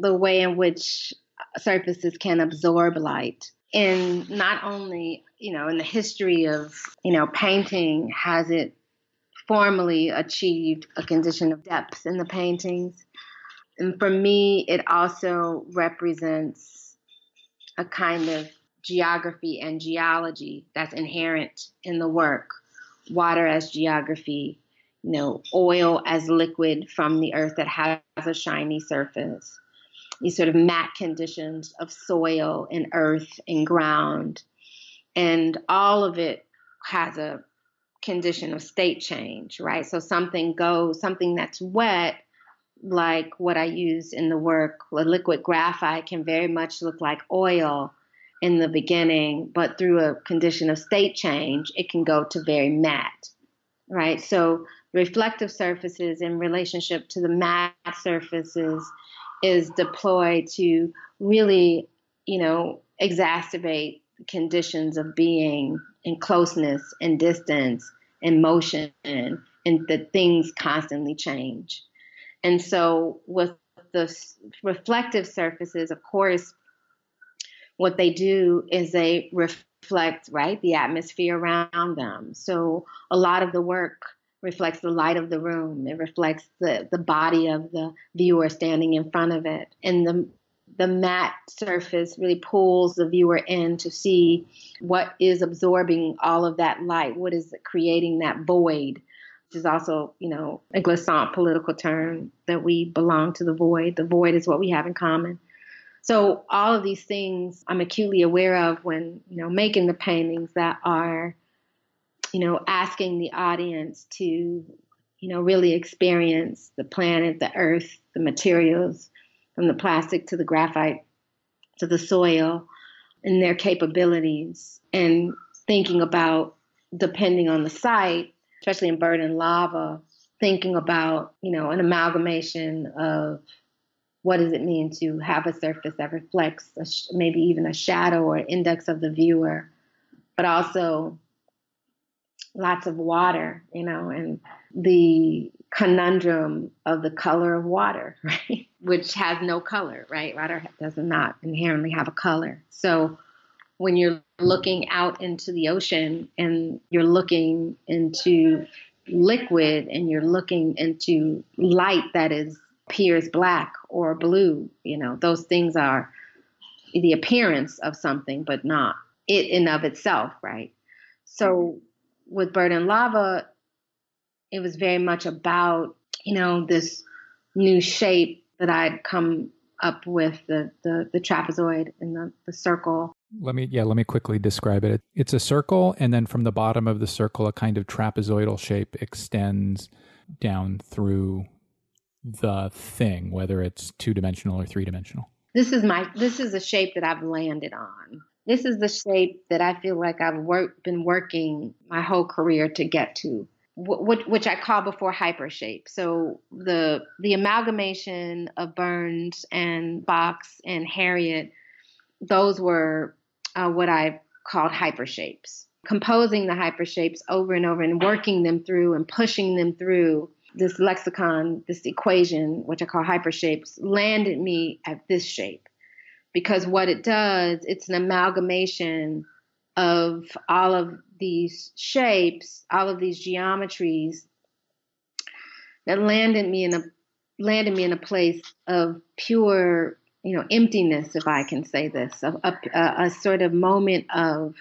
the way in which surfaces can absorb light. And not only, you know, in the history of, you know, painting has it formally achieved a condition of depth in the paintings. And for me, it also represents a kind of geography and geology that's inherent in the work. Water as geography, you know, oil as liquid from the earth that has a shiny surface these sort of matte conditions of soil and earth and ground. And all of it has a condition of state change, right? So something goes, something that's wet, like what I use in the work, liquid graphite can very much look like oil in the beginning, but through a condition of state change, it can go to very matte, right? So reflective surfaces in relationship to the matte surfaces is deployed to really, you know, exacerbate conditions of being and closeness and distance and motion and, and that things constantly change. And so with the reflective surfaces, of course, what they do is they reflect, right, the atmosphere around them. So a lot of the work reflects the light of the room. It reflects the, the body of the viewer standing in front of it. And the the matte surface really pulls the viewer in to see what is absorbing all of that light, what is creating that void, which is also, you know, a glissant political term that we belong to the void. The void is what we have in common. So all of these things I'm acutely aware of when, you know, making the paintings that are you know, asking the audience to, you know, really experience the planet, the earth, the materials, from the plastic to the graphite to the soil and their capabilities, and thinking about, depending on the site, especially in bird and lava, thinking about, you know, an amalgamation of what does it mean to have a surface that reflects sh- maybe even a shadow or index of the viewer, but also lots of water, you know, and the conundrum of the color of water, right? Which has no color, right? Water does not inherently have a color. So when you're looking out into the ocean and you're looking into liquid and you're looking into light that is appears black or blue, you know, those things are the appearance of something, but not it in of itself, right? So with Bird and Lava, it was very much about, you know, this new shape that I'd come up with the, the, the trapezoid and the, the circle. Let me, yeah, let me quickly describe it. It's a circle, and then from the bottom of the circle, a kind of trapezoidal shape extends down through the thing, whether it's two dimensional or three dimensional. This is my, this is a shape that I've landed on. This is the shape that I feel like I've been working my whole career to get to which I call before hypershape. So the the amalgamation of Burns and Box and Harriet, those were uh, what I called hypershapes. Composing the hypershapes over and over and working them through and pushing them through this lexicon, this equation, which I call hypershapes, landed me at this shape. Because what it does, it's an amalgamation of all of these shapes, all of these geometries that landed me in a landed me in a place of pure, you know, emptiness, if I can say this, a, a, a sort of moment of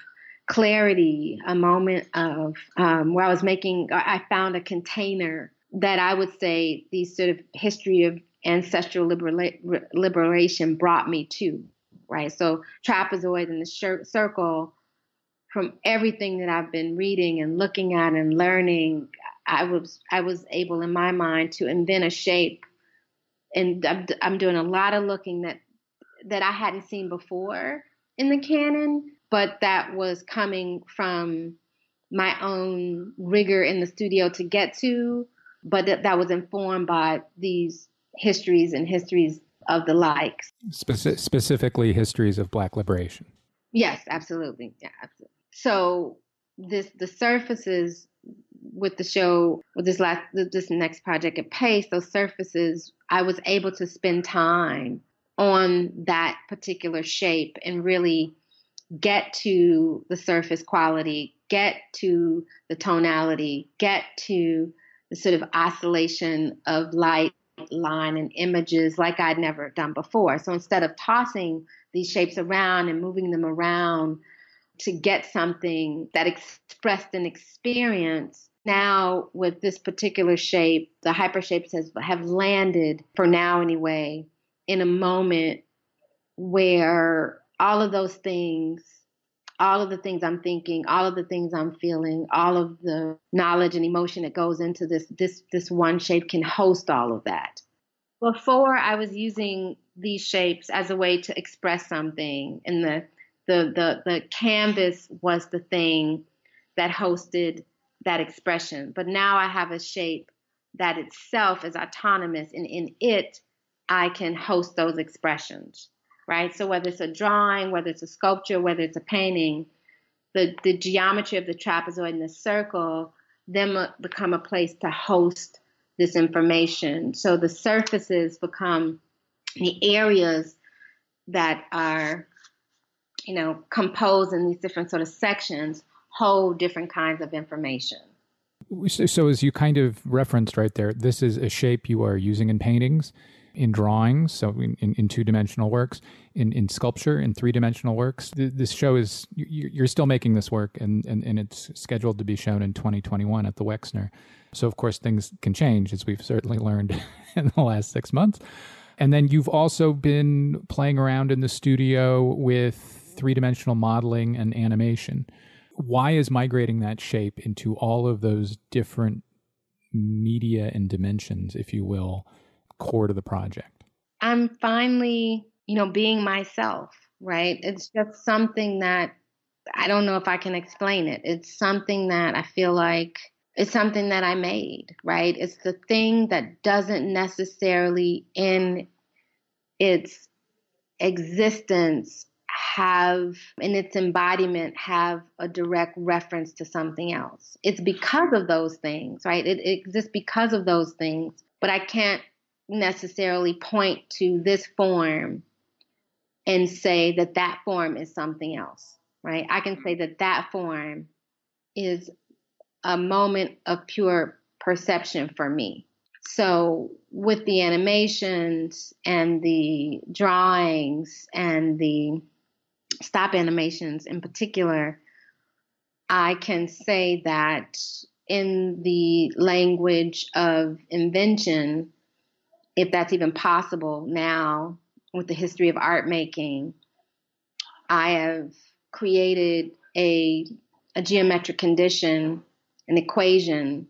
clarity, a moment of um, where I was making. I found a container that I would say the sort of history of ancestral libera- liberation brought me to. Right, so trapezoid and the shir- circle from everything that I've been reading and looking at and learning, I was I was able in my mind to invent a shape, and I'm, I'm doing a lot of looking that that I hadn't seen before in the canon, but that was coming from my own rigor in the studio to get to, but that, that was informed by these histories and histories of the likes. Speci- specifically, histories of Black liberation. Yes, absolutely. Yeah, absolutely. So this the surfaces with the show with this last this next project at Pace, those surfaces I was able to spend time on that particular shape and really get to the surface quality, get to the tonality, get to the sort of oscillation of light, line, and images like I'd never done before. So instead of tossing these shapes around and moving them around to get something that expressed an experience. Now, with this particular shape, the hypershapes has, have landed, for now anyway, in a moment where all of those things, all of the things I'm thinking, all of the things I'm feeling, all of the knowledge and emotion that goes into this this this one shape can host all of that. Before I was using these shapes as a way to express something and the the the the canvas was the thing that hosted that expression. But now I have a shape that itself is autonomous, and in it, I can host those expressions, right? So whether it's a drawing, whether it's a sculpture, whether it's a painting, the the geometry of the trapezoid and the circle then uh, become a place to host this information. So the surfaces become the areas that are you know, composed in these different sort of sections hold different kinds of information. So, as you kind of referenced right there, this is a shape you are using in paintings, in drawings, so in, in, two dimensional works, in, in sculpture, in three dimensional works. This show is, you're still making this work, and, and, and it's scheduled to be shown in 2021 at the Wexner. So, of course, things can change, as we've certainly learned in the last six months. And then you've also been playing around in the studio with three dimensional modeling and animation. Why is migrating that shape into all of those different media and dimensions, if you will, core to the project? I'm finally, you know, being myself, right? It's just something that I don't know if I can explain it. It's something that I feel like it's something that I made, right? It's the thing that doesn't necessarily in its existence have in its embodiment have a direct reference to something else. It's because of those things, right? It, it exists because of those things, but I can't necessarily point to this form and say that that form is something else, right? I can say that that form is a moment of pure perception for me. So, with the animations and the drawings and the stop animations in particular, I can say that in the language of invention, if that's even possible now with the history of art making, I have created a, a geometric condition, an equation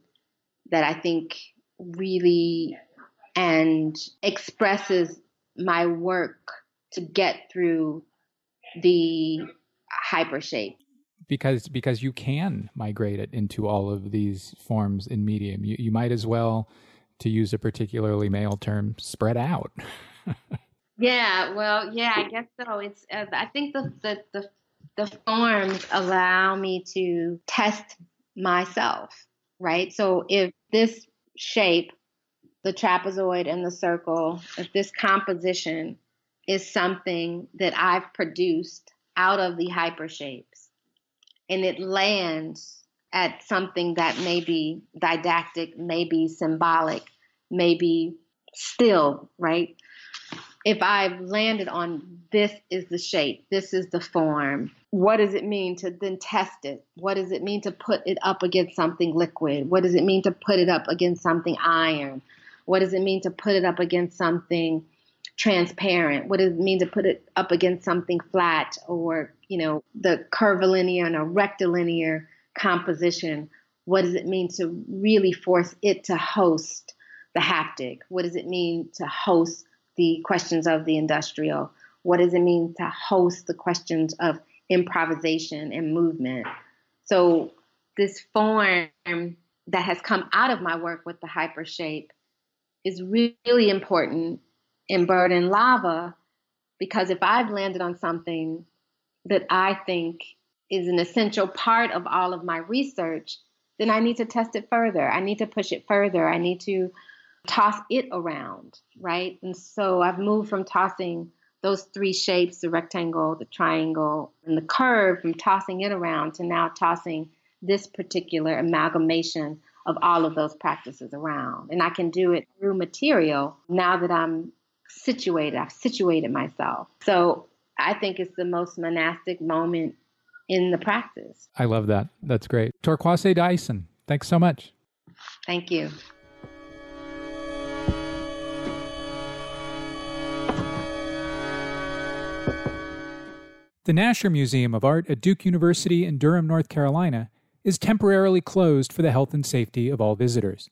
that I think really and expresses my work to get through the hypershape because because you can migrate it into all of these forms in medium. You, you might as well to use a particularly male term spread out. Yeah well yeah i guess so. It's uh, i think the, the the the forms allow me to test myself right? So if this shape the trapezoid and the circle if this composition is something that I've produced out of the hypershapes and it lands at something that may be didactic, may be symbolic, may be still, right? If I've landed on this is the shape, this is the form, what does it mean to then test it? What does it mean to put it up against something liquid? What does it mean to put it up against something iron? What does it mean to put it up against something transparent? What does it mean to put it up against something flat or, you know, the curvilinear and a rectilinear composition? What does it mean to really force it to host the haptic? What does it mean to host the questions of the industrial? What does it mean to host the questions of improvisation and movement? So, this form that has come out of my work with the hypershape is really important in Bird and Lava because if I've landed on something that I think is an essential part of all of my research, then I need to test it further. I need to push it further. I need to toss it around, right? And so I've moved from tossing those three shapes the rectangle, the triangle, and the curve from tossing it around to now tossing this particular amalgamation of all of those practices around. And I can do it through material now that I'm situated. I've situated myself. So I think it's the most monastic moment in the practice. I love that. That's great. Torkwase Dyson, thanks so much. Thank you. The Nasher Museum of Art at Duke University in Durham, North Carolina, is temporarily closed for the health and safety of all visitors.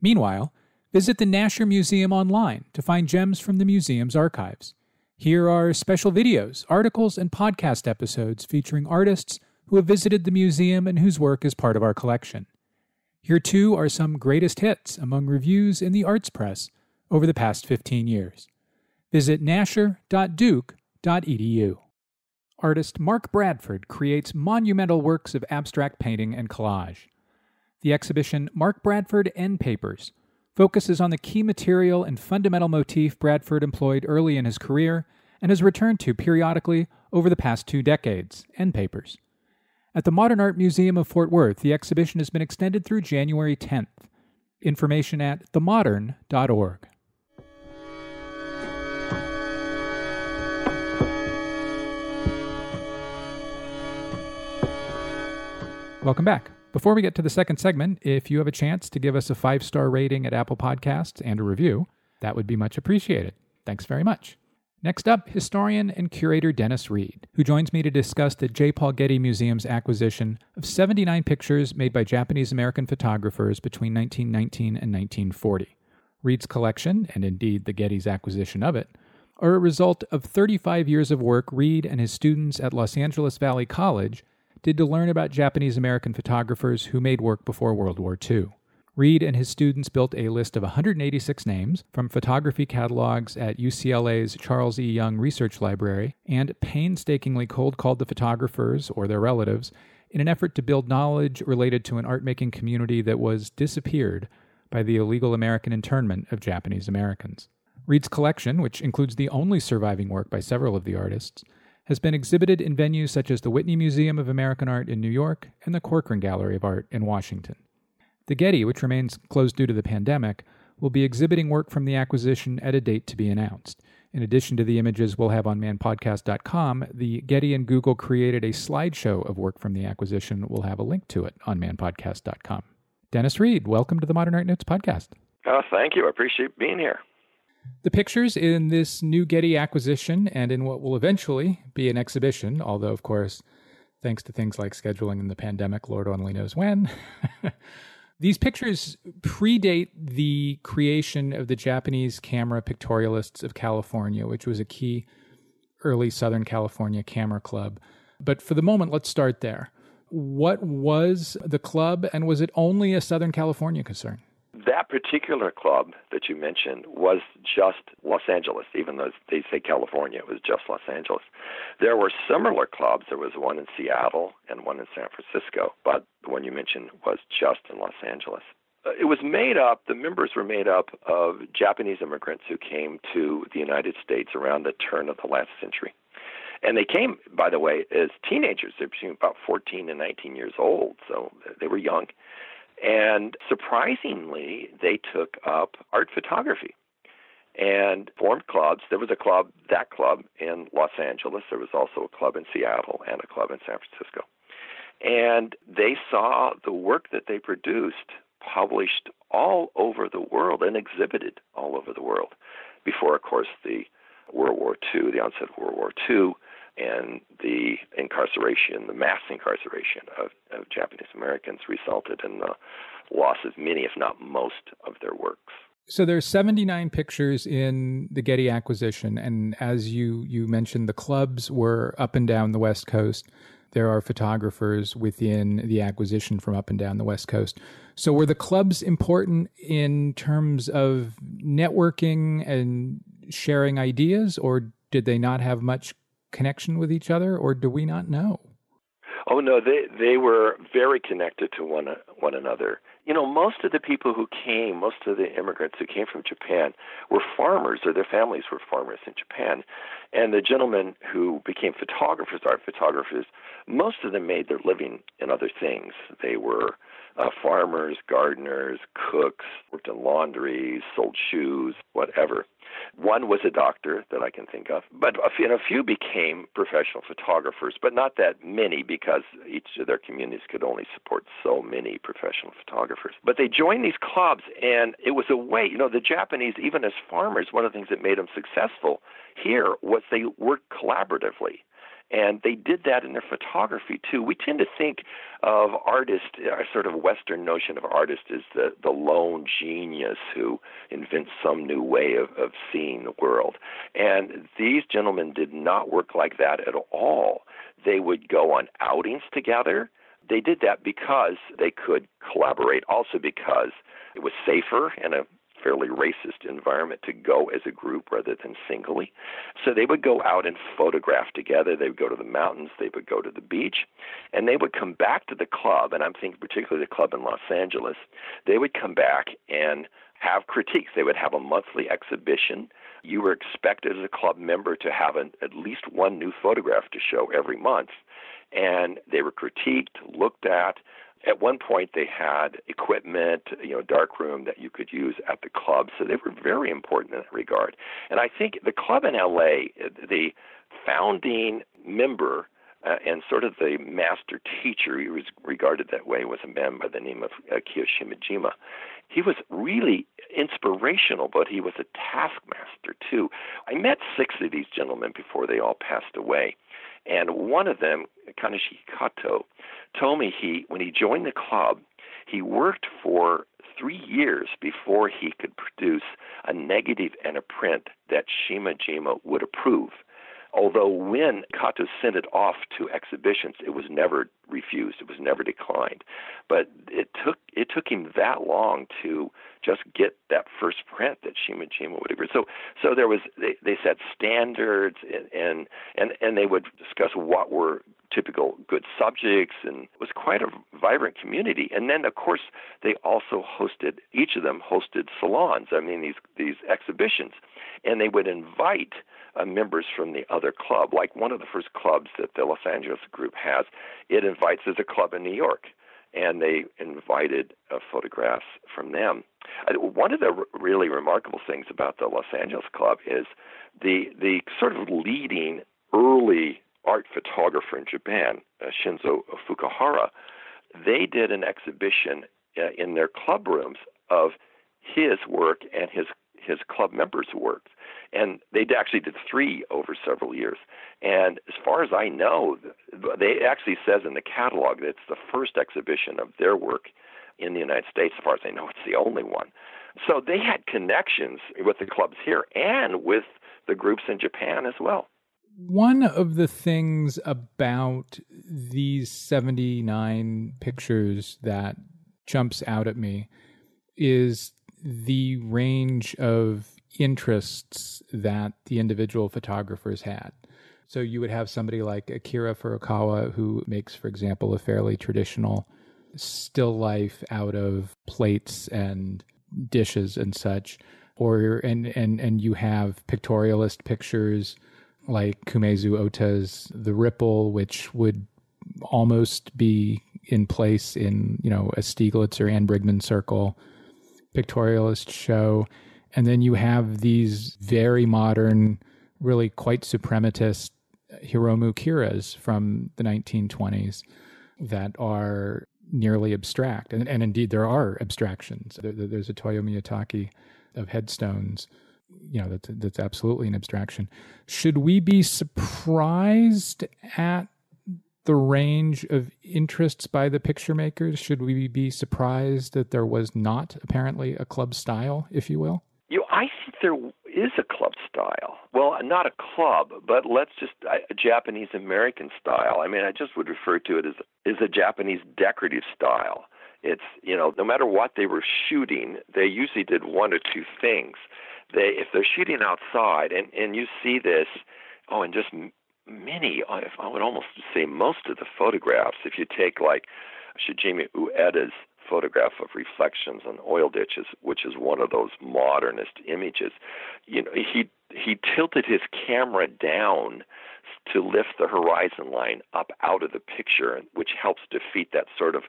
Meanwhile, Visit the Nasher Museum online to find gems from the museum's archives. Here are special videos, articles, and podcast episodes featuring artists who have visited the museum and whose work is part of our collection. Here, too, are some greatest hits among reviews in the arts press over the past 15 years. Visit nasher.duke.edu. Artist Mark Bradford creates monumental works of abstract painting and collage. The exhibition Mark Bradford End Papers focuses on the key material and fundamental motif Bradford employed early in his career and has returned to periodically over the past two decades end papers. At the Modern Art Museum of Fort Worth, the exhibition has been extended through January 10th. Information at themodern.org. Welcome back. Before we get to the second segment, if you have a chance to give us a five star rating at Apple Podcasts and a review, that would be much appreciated. Thanks very much. Next up, historian and curator Dennis Reed, who joins me to discuss the J. Paul Getty Museum's acquisition of 79 pictures made by Japanese American photographers between 1919 and 1940. Reed's collection, and indeed the Getty's acquisition of it, are a result of 35 years of work Reed and his students at Los Angeles Valley College did to learn about Japanese American photographers who made work before World War II. Reed and his students built a list of 186 names from photography catalogs at UCLA's Charles E. Young Research Library and painstakingly cold called the photographers or their relatives in an effort to build knowledge related to an art making community that was disappeared by the illegal American internment of Japanese Americans. Reed's collection, which includes the only surviving work by several of the artists, has been exhibited in venues such as the Whitney Museum of American Art in New York and the Corcoran Gallery of Art in Washington. The Getty, which remains closed due to the pandemic, will be exhibiting work from the acquisition at a date to be announced. In addition to the images we'll have on manpodcast.com, the Getty and Google created a slideshow of work from the acquisition. We'll have a link to it on manpodcast.com. Dennis Reed, welcome to the Modern Art Notes podcast. Oh, thank you. I appreciate being here. The pictures in this new Getty acquisition and in what will eventually be an exhibition, although, of course, thanks to things like scheduling and the pandemic, Lord only knows when. These pictures predate the creation of the Japanese camera pictorialists of California, which was a key early Southern California camera club. But for the moment, let's start there. What was the club, and was it only a Southern California concern? That particular club that you mentioned was just Los Angeles, even though they say California, it was just Los Angeles. There were similar clubs. There was one in Seattle and one in San Francisco, but the one you mentioned was just in Los Angeles. Uh, it was made up, the members were made up of Japanese immigrants who came to the United States around the turn of the last century. And they came, by the way, as teenagers. They were between about 14 and 19 years old, so they were young. And surprisingly, they took up art photography and formed clubs. There was a club, that club in Los Angeles. There was also a club in Seattle and a club in San Francisco. And they saw the work that they produced published all over the world and exhibited all over the world before, of course, the World War II, the onset of World War II, and the incarceration, the mass incarceration of, of Japanese Americans resulted in the loss of many, if not most, of their works. So there's 79 pictures in the Getty acquisition, and as you you mentioned, the clubs were up and down the West Coast. There are photographers within the acquisition from up and down the West Coast. So were the clubs important in terms of networking and sharing ideas, or did they not have much connection with each other, or do we not know? Oh no, they they were very connected to one one another. You know, most of the people who came, most of the immigrants who came from Japan were farmers, or their families were farmers in Japan. And the gentlemen who became photographers, art photographers, most of them made their living in other things. They were uh, farmers, gardeners, cooks, worked in laundries, sold shoes, whatever. One was a doctor that I can think of, but a few, and a few became professional photographers, but not that many because each of their communities could only support so many professional photographers. But they joined these clubs, and it was a way, you know, the Japanese, even as farmers, one of the things that made them successful here was they worked collaboratively. And they did that in their photography too. We tend to think of artists, our sort of Western notion of artist is the, the lone genius who invents some new way of, of seeing the world. And these gentlemen did not work like that at all. They would go on outings together. They did that because they could collaborate, also because it was safer and a fairly racist environment to go as a group rather than singly. So they would go out and photograph together. They would go to the mountains, they would go to the beach, and they would come back to the club. And I'm thinking particularly the club in Los Angeles. They would come back and have critiques. They would have a monthly exhibition. You were expected as a club member to have an, at least one new photograph to show every month. And they were critiqued, looked at, at one point, they had equipment, you know, dark room that you could use at the club. So they were very important in that regard. And I think the club in LA, the founding member uh, and sort of the master teacher, he was regarded that way, was a man by the name of uh, Kiyoshimajima. He was really inspirational, but he was a taskmaster too. I met six of these gentlemen before they all passed away. And one of them, Kaneshiki Kato, told me he when he joined the club, he worked for three years before he could produce a negative and a print that Shimojima would approve. Although when Kato sent it off to exhibitions, it was never refused. It was never declined. But it took it took him that long to just get that first print that Shimojima would agree. So so there was they, they set standards and, and and and they would discuss what were typical good subjects and it was quite a vibrant community. And then of course they also hosted each of them hosted salons. I mean these these exhibitions, and they would invite uh, members from the other club. Like one of the first clubs that the Los Angeles group has, it invites as a club in New York. and they invited uh, photographs from them. Uh, one of the r- really remarkable things about the Los Angeles Club is the the sort of leading early art photographer in Japan, uh, Shinzo Fukuhara. They did an exhibition uh, in their club rooms of his work and his his club members' work, and they actually did three over several years. And as far as I know, they actually says in the catalog that it's the first exhibition of their work in the United States. As far as I know, it's the only one. So they had connections with the clubs here and with the groups in Japan as well. One of the things about these 79 pictures that jumps out at me is the range of interests that the individual photographers had. So you would have somebody like Akira Furukawa who makes, for example, a fairly traditional still life out of plates and dishes and such. Or and and and you have pictorialist pictures like Kumezu Ota's The Ripple, which would almost be in place in, you know, a Stieglitz or Anne Brigman circle pictorialist show. And then you have these very modern, really quite suprematist Hiromu Kiras from the 1920s that are nearly abstract. And, and indeed, there are abstractions. There, there's a Toyo Miyatake of headstones. You know, that's, that's absolutely an abstraction. Should we be surprised at the range of interests by the picture makers? Should we be surprised that there was not apparently a club style, if you will? You, I think there is a club style. Well, not a club, but let's just a Japanese American style. I mean, I just would refer to it as is a Japanese decorative style. It's you know, no matter what they were shooting, they usually did one or two things. They if they're shooting outside, and and you see this, oh, and just many, I would almost say most of the photographs, if you take like Shigemi Ueda's photograph of reflections on oil ditches, which is one of those modernist images, you know, he he tilted his camera down to lift the horizon line up out of the picture, which helps defeat that sort of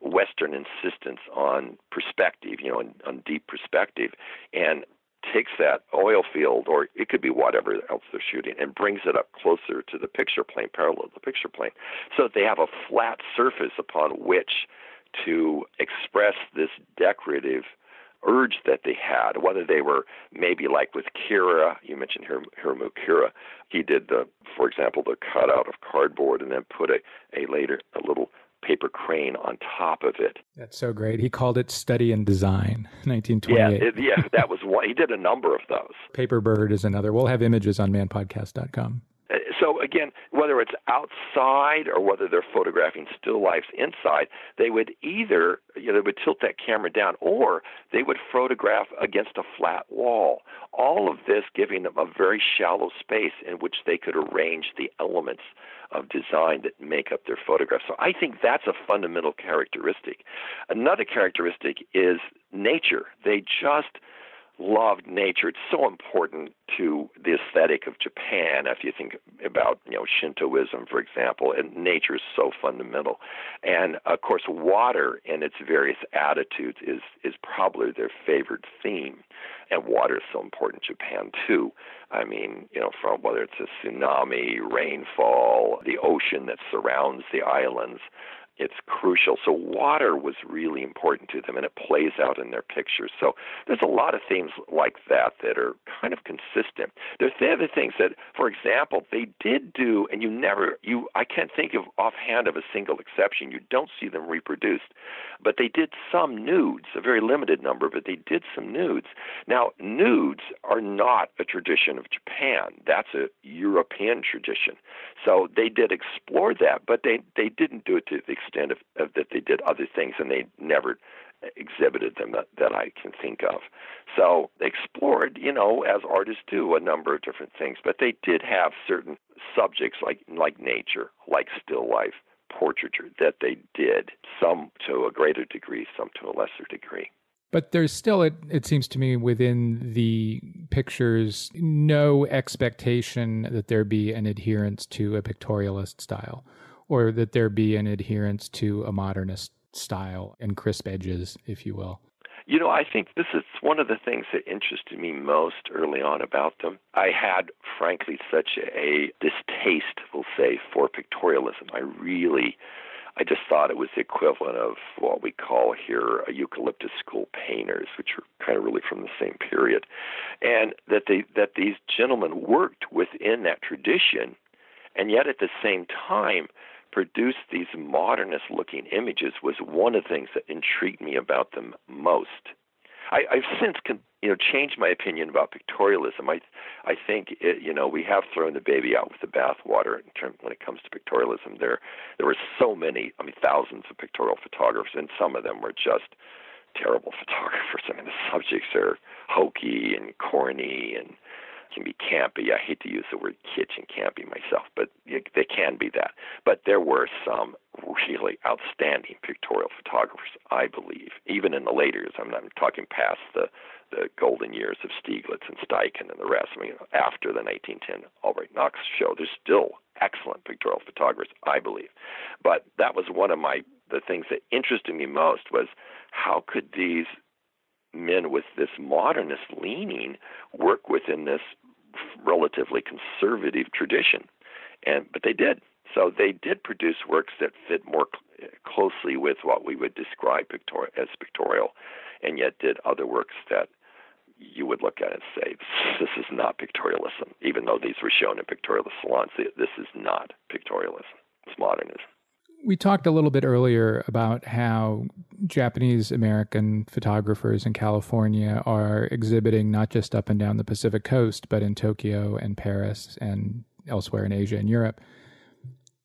Western insistence on perspective, you know, on, on deep perspective. And takes that oil field, or it could be whatever else they're shooting, and brings it up closer to the picture plane, parallel to the picture plane, so that they have a flat surface upon which to express this decorative urge that they had, whether they were maybe like with Kira, you mentioned Hiromu Kira, he did the, for example, the cutout of cardboard and then put a, a later, a little paper crane on top of it. That's so great. He called it Study and Design, 1928. Yeah, it, yeah, that was one. He did a number of those. Paper Bird is another. We'll have images on manpodcast.com. So again, whether it's outside or whether they're photographing still lifes inside, they would either you know they would tilt that camera down or they would photograph against a flat wall. All of this giving them a very shallow space in which they could arrange the elements of design that make up their photographs. So I think that's a fundamental characteristic. Another characteristic is nature. They just loved nature. It's so important to the aesthetic of Japan. If you think about, you know, Shintoism, for example, and nature is so fundamental. And of course, water and its various attitudes is is probably their favorite theme. And water is so important in Japan too. I mean, you know, from whether it's a tsunami, rainfall, the ocean that surrounds the islands, it's crucial. So water was really important to them, and it plays out in their pictures. So there's a lot of themes like that that are kind of consistent. There's the other things that, for example, they did do, and you never, you, I can't think of offhand of a single exception. You don't see them reproduced, but they did some nudes, a very limited number, but they did some nudes. Now, nudes are not a tradition of Japan. That's a European tradition. So they did explore that, but they they didn't do it to the extent extent of, of that they did other things and they never exhibited them that, that I can think of. So they explored, you know, as artists do, a number of different things, but they did have certain subjects like like nature, like still life, portraiture that they did, some to a greater degree, some to a lesser degree. But there's still, it, it seems to me, within the pictures, no expectation that there be an adherence to a pictorialist style or that there be an adherence to a modernist style and crisp edges, if you will. You know, I think this is one of the things that interested me most early on about them. I had, frankly, such a distaste, we'll say, for pictorialism. I really, I just thought it was the equivalent of what we call here a eucalyptus school painters, which are kind of really from the same period, and that they that these gentlemen worked within that tradition, and yet at the same time produce these modernist looking images was one of the things that intrigued me about them most. I, I've since con, you know changed my opinion about pictorialism. I I think it, you know we have thrown the baby out with the bathwater in terms when it comes to pictorialism. There there were so many, I mean thousands of pictorial photographers, and some of them were just terrible photographers. I mean the subjects are hokey and corny and can be campy. I hate to use the word kitsch and campy myself, but they can be that. But there were some really outstanding pictorial photographers, I believe, even in the later years. I'm not talking past the the golden years of Stieglitz and Steichen and the rest. I mean, after the 1910 Albright Knox show, there's still excellent pictorial photographers, I believe. But that was one of my the things that interested me most was how could these men with this modernist leaning work within this relatively conservative tradition. And but they did. So they did produce works that fit more cl- closely with what we would describe pictor- as pictorial, and yet did other works that you would look at and say, this is not pictorialism, even though these were shown in pictorialist salons. This is not pictorialism. It's modernism. We talked a little bit earlier about how Japanese American photographers in California are exhibiting not just up and down the Pacific coast, but in Tokyo and Paris and elsewhere in Asia and Europe.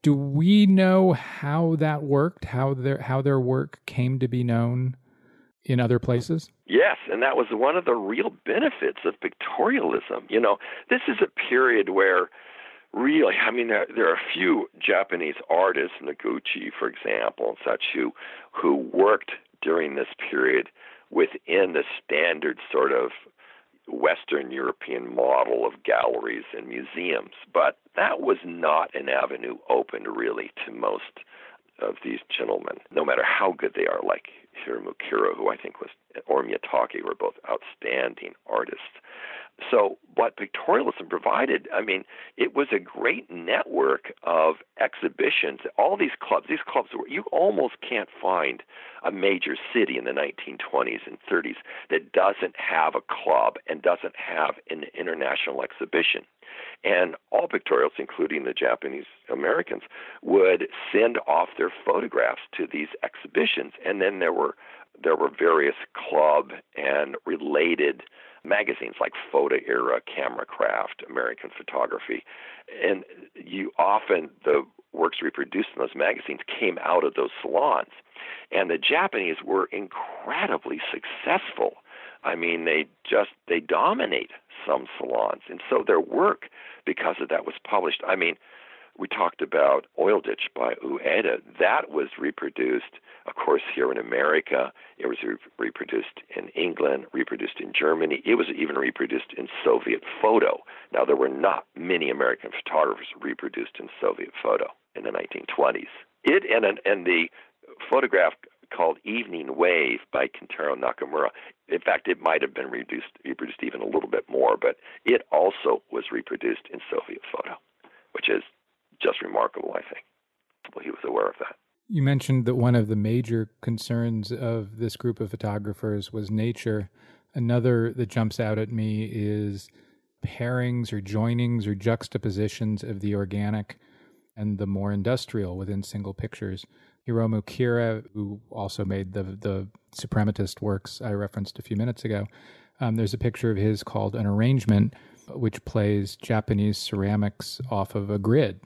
Do we know how that worked? How their how their work came to be known in other places? Yes, and that was one of the real benefits of pictorialism. You know, this is a period where really, I mean, there, there are a few Japanese artists, Noguchi, for example, and such, who who worked during this period within the standard sort of Western European model of galleries and museums. But that was not an avenue open really to most of these gentlemen, no matter how good they are, like Hiromu Kira, who I think was, or Miyatake, were both outstanding artists. So, what pictorialism provided, I mean, it was a great network of exhibitions. All these clubs, these clubs, were, you almost can't find a major city in the 1920s and 30s that doesn't have a club and doesn't have an international exhibition. And all pictorials, including the Japanese Americans, would send off their photographs to these exhibitions. And then there were there were various club and related magazines like Photo Era, Camera Craft, American Photography, and you often the works reproduced in those magazines came out of those salons, and the Japanese were incredibly successful. I mean, they just they dominate some salons, and so their work because of that was published. I mean, we talked about Oil Ditch by Ueda. That was reproduced, of course, here in America. It was re- reproduced in England, reproduced in Germany. It was even reproduced in Soviet photo. Now, there were not many American photographers reproduced in Soviet photo in the 1920s. It and, and the photograph called Evening Wave by Kentaro Nakamura. In fact, it might have been reduced, reproduced even a little bit more, but it also was reproduced in Soviet photo, which is just remarkable, I think. Well, he was aware of that. You mentioned that one of the major concerns of this group of photographers was nature. Another that jumps out at me is pairings or joinings or juxtapositions of the organic and the more industrial within single pictures. Hiromu Kira, who also made the the suprematist works I referenced a few minutes ago, um, there's a picture of his called an arrangement, which plays Japanese ceramics off of a grid.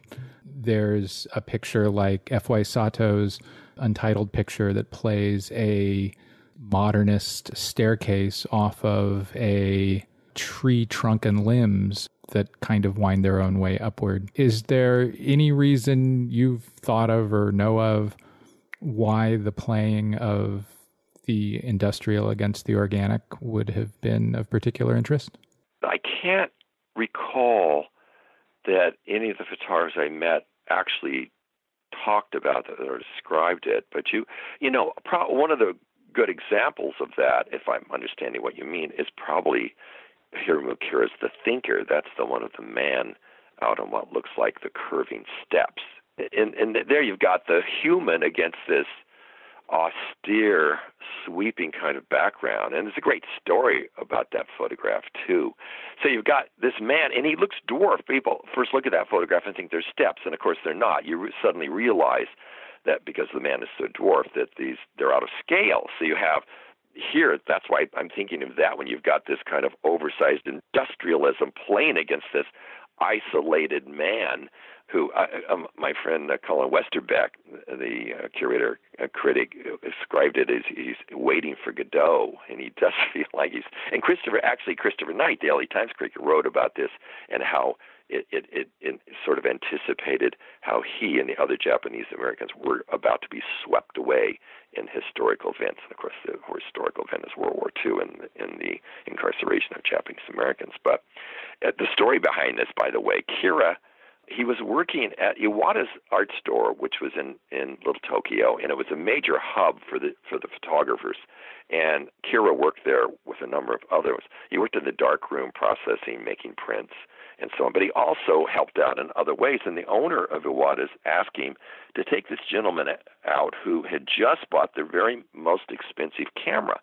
There's a picture like F.Y. Sato's untitled picture that plays a modernist staircase off of a tree trunk and limbs that kind of wind their own way upward. Is there any reason you've thought of or know of why the playing of the industrial against the organic would have been of particular interest? I can't recall that any of the photographers I met actually talked about it or described it. But you, you know, pro- one of the good examples of that, if I'm understanding what you mean, is probably Hiromu Kira's The Thinker. That's the one of the man out on what looks like the curving steps. And, and there you've got the human against this austere, sweeping kind of background. And there's a great story about that photograph, too. So you've got this man, and he looks dwarfed. People first look at that photograph and think there's steps, and of course they're not. You re- suddenly realize that because the man is so dwarfed that these they're out of scale. So you have here that's why I'm thinking of that when you've got this kind of oversized industrialism playing against this isolated man who uh, um, my friend uh, Colin Westerbeck, the uh, curator uh, critic, described it as he's waiting for Godot, and he does feel like he's. And Christopher, actually, Christopher Knight, the LA Times critic, wrote about this and how it, it, it, it sort of anticipated how he and the other Japanese Americans were about to be swept away in historical events. And of course, the historical event is World War II and, and the incarceration of Japanese Americans. But uh, the story behind this, by the way, Kira he was working at Iwata's art store, which was in in Little Tokyo, and it was a major hub for the for the photographers. And Kira worked there with a number of others. He worked in the dark room, processing, making prints, and so on. But he also helped out in other ways. And the owner of Iwata's asked him to take this gentleman out who had just bought their very most expensive camera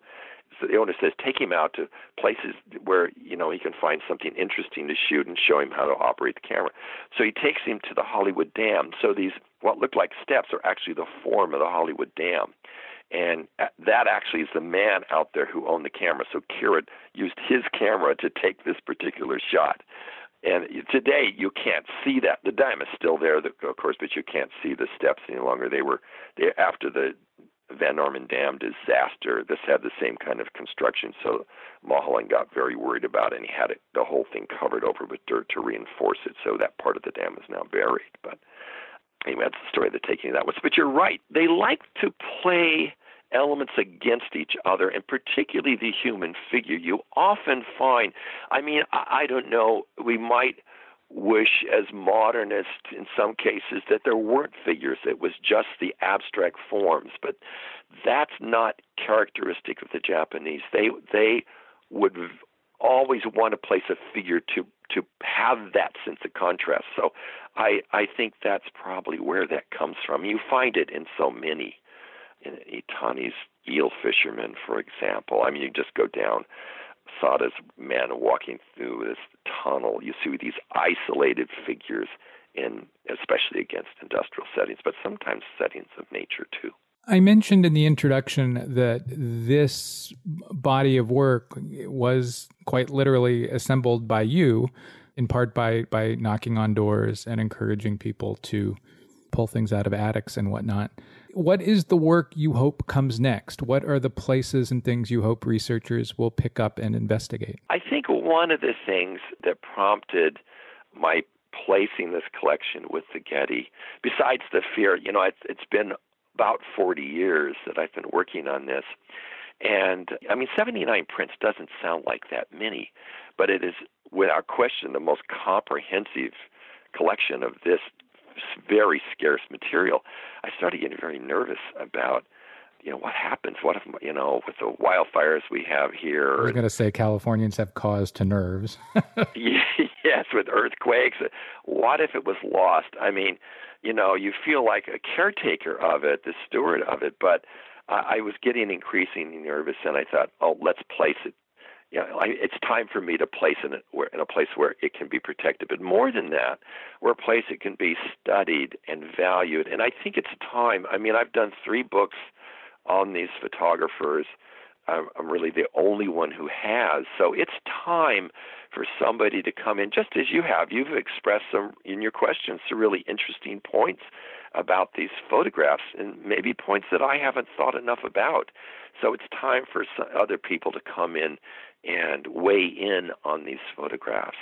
so the owner says take him out to places where you know he can find something interesting to shoot and show him how to operate the camera. So he takes him to the Hollywood Dam. So these what look like steps are actually the form of the Hollywood Dam. And uh, that actually is the man out there who owned the camera. So Kira used his camera to take this particular shot. And today you can't see that. The dam is still there, of course, but you can't see the steps any longer. They were they after the Van Norman Dam disaster. This had the same kind of construction, so Mulholland got very worried about it, and he had it, the whole thing covered over with dirt to reinforce it. So that part of the dam is now buried. But anyway, that's the story of the taking of that was. But you're right; they like to play elements against each other, and particularly the human figure. You often find, I mean, I, I don't know, we might wish as modernists in some cases that there weren't figures it was just the abstract forms. But that's not characteristic of the japanese. They they would always want to place a figure to to have that sense of contrast. So i i think that's probably where that comes from. You find it in so many in Itani's eel fishermen for example. I mean you just go down Sada's man walking through this tunnel. You see these isolated figures, in especially against industrial settings, but sometimes settings of nature too. I mentioned in the introduction that this body of work was quite literally assembled by you, in part by by knocking on doors and encouraging people to pull things out of attics and whatnot what is the work you hope comes next? What are the places and things you hope researchers will pick up and investigate? I think one of the things that prompted my placing this collection with the Getty, besides the fear, you know, it's, it's been about 40 years that I've been working on this. And I mean, 79 prints doesn't sound like that many, but it is without question the most comprehensive collection of this very scarce material, I started getting very nervous about you know what happens. What if you know with the wildfires we have here i was going to say californians have cause to nerves. Yes with earthquakes. What if it was lost? I mean you know you feel like a caretaker of it the steward of it but i was getting increasingly nervous and i thought oh let's place it you know, I, it's time for me to place in, where, in a place where it can be protected. But more than that, where a place it can be studied and valued. And I think it's time. I mean, I've done three books on these photographers. I'm, I'm really the only one who has. So it's time for somebody to come in, just as you have. You've expressed some in your questions some really interesting points about these photographs, and maybe points that I haven't thought enough about. So it's time for other people to come in and weigh in on these photographs.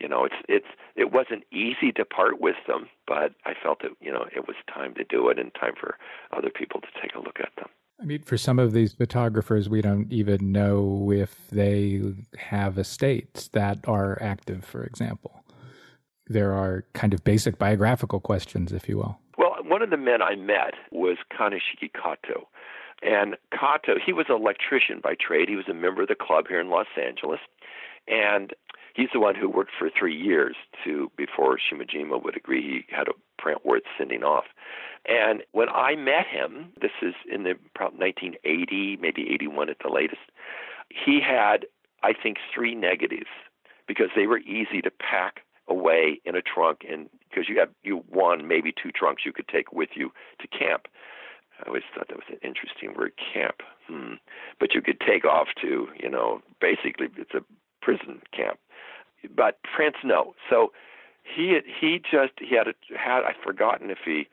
You know, it's it's it wasn't easy to part with them, but I felt that you know it was time to do it and time for other people to take a look at them. I mean, for some of these photographers, we don't even know if they have estates that are active, for example. There are kind of basic biographical questions, if you will. Well, one of the men I met was Kaneshiki Kato. And Kato, he was an electrician by trade. He was a member of the club here in Los Angeles. And he's the one who worked for three years to before Shimojima would agree he had a print worth sending off. And when I met him, this is in the probably 1980, maybe 81 at the latest, he had, I think, three negatives because they were easy to pack away in a trunk and because you have you one maybe two trunks you could take with you to camp I always thought that was an interesting word, camp. Hmm. But you could take off to, you know, basically it's a prison camp. But Prince, no. So he he just he had a, had I've forgotten if he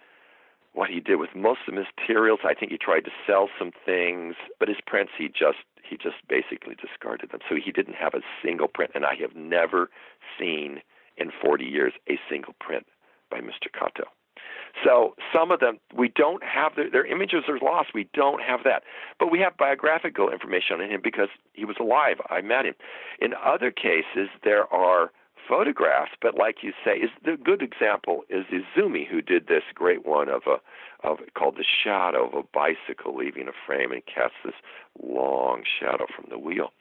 what he did with most of the materials. I think he tried to sell some things, but his prints he just he just basically discarded them. So he didn't have a single print, and I have never seen in 40 years a single print by Mr. Kato. So some of them we don't have their, their images are lost. We don't have that, but we have biographical information on him because he was alive. I met him. In other cases, there are photographs, but like you say, is the good example is Izumi who did this great one of a of called the shadow of a bicycle leaving a frame and casts this long shadow from the wheel.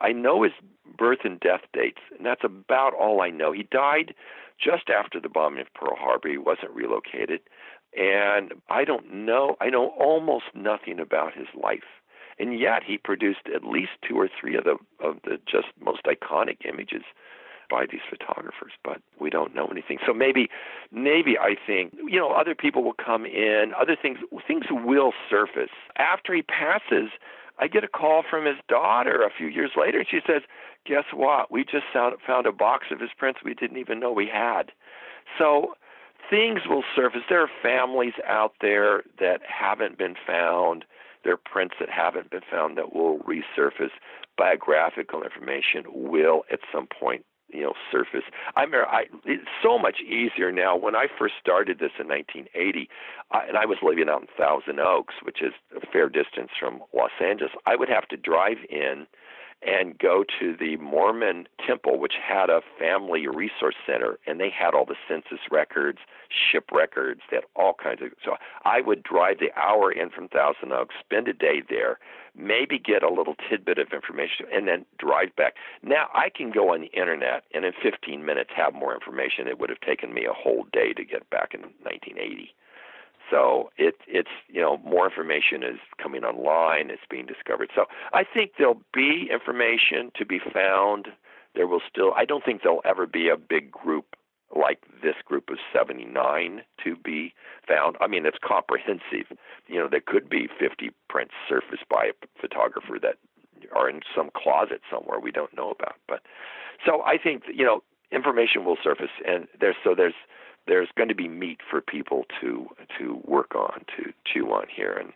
I know his birth and death dates, and that's about all I know. He died just after the bombing of Pearl Harbor. He wasn't relocated. And I don't know, I know almost nothing about his life. And yet he produced at least two or three of the of the just most iconic images by these photographers, but we don't know anything. So maybe maybe I think, you know, other people will come in, other things things will surface. After he passes, I get a call from his daughter a few years later, and she says, "Guess what? We just found a box of his prints we didn't even know we had." So things will surface. There are families out there that haven't been found. There are prints that haven't been found that will resurface. Biographical information will at some point you know surface. I mean, I, it's so much easier now. When I first started this in 1980, I, and I was living out in Thousand Oaks, which is a fair distance from Los Angeles, I would have to drive in and go to the Mormon temple, which had a family resource center, and they had all the census records, ship records, had all kinds of. So I would drive the hour in from Thousand Oaks, spend a day there, maybe get a little tidbit of information, and then drive back. Now I can go on the internet and in 15 minutes have more information. It would have taken me a whole day to get back in 1980. So it, it's you know more information is coming online. It's being discovered. So I think there'll be information to be found. There will still. I don't think there'll ever be a big group like this group of 79 to be found. I mean, it's comprehensive. You know, there could be 50 prints surfaced by a photographer that are in some closet somewhere we don't know about. But so I think you know information will surface, and there's so there's there's going to be meat for people to to work on, to chew on here, and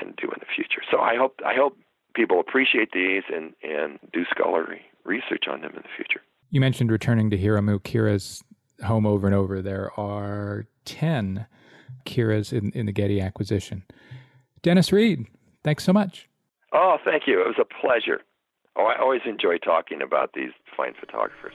and do in the future. So I hope I hope people appreciate these and and do scholarly research on them in the future. You mentioned returning to Hiromu Kira's home over and over. There are ten Kiras in, in the Getty acquisition. Dennis Reed, thanks so much. Oh, thank you. It was a pleasure. Oh, I always enjoy talking about these fine photographers.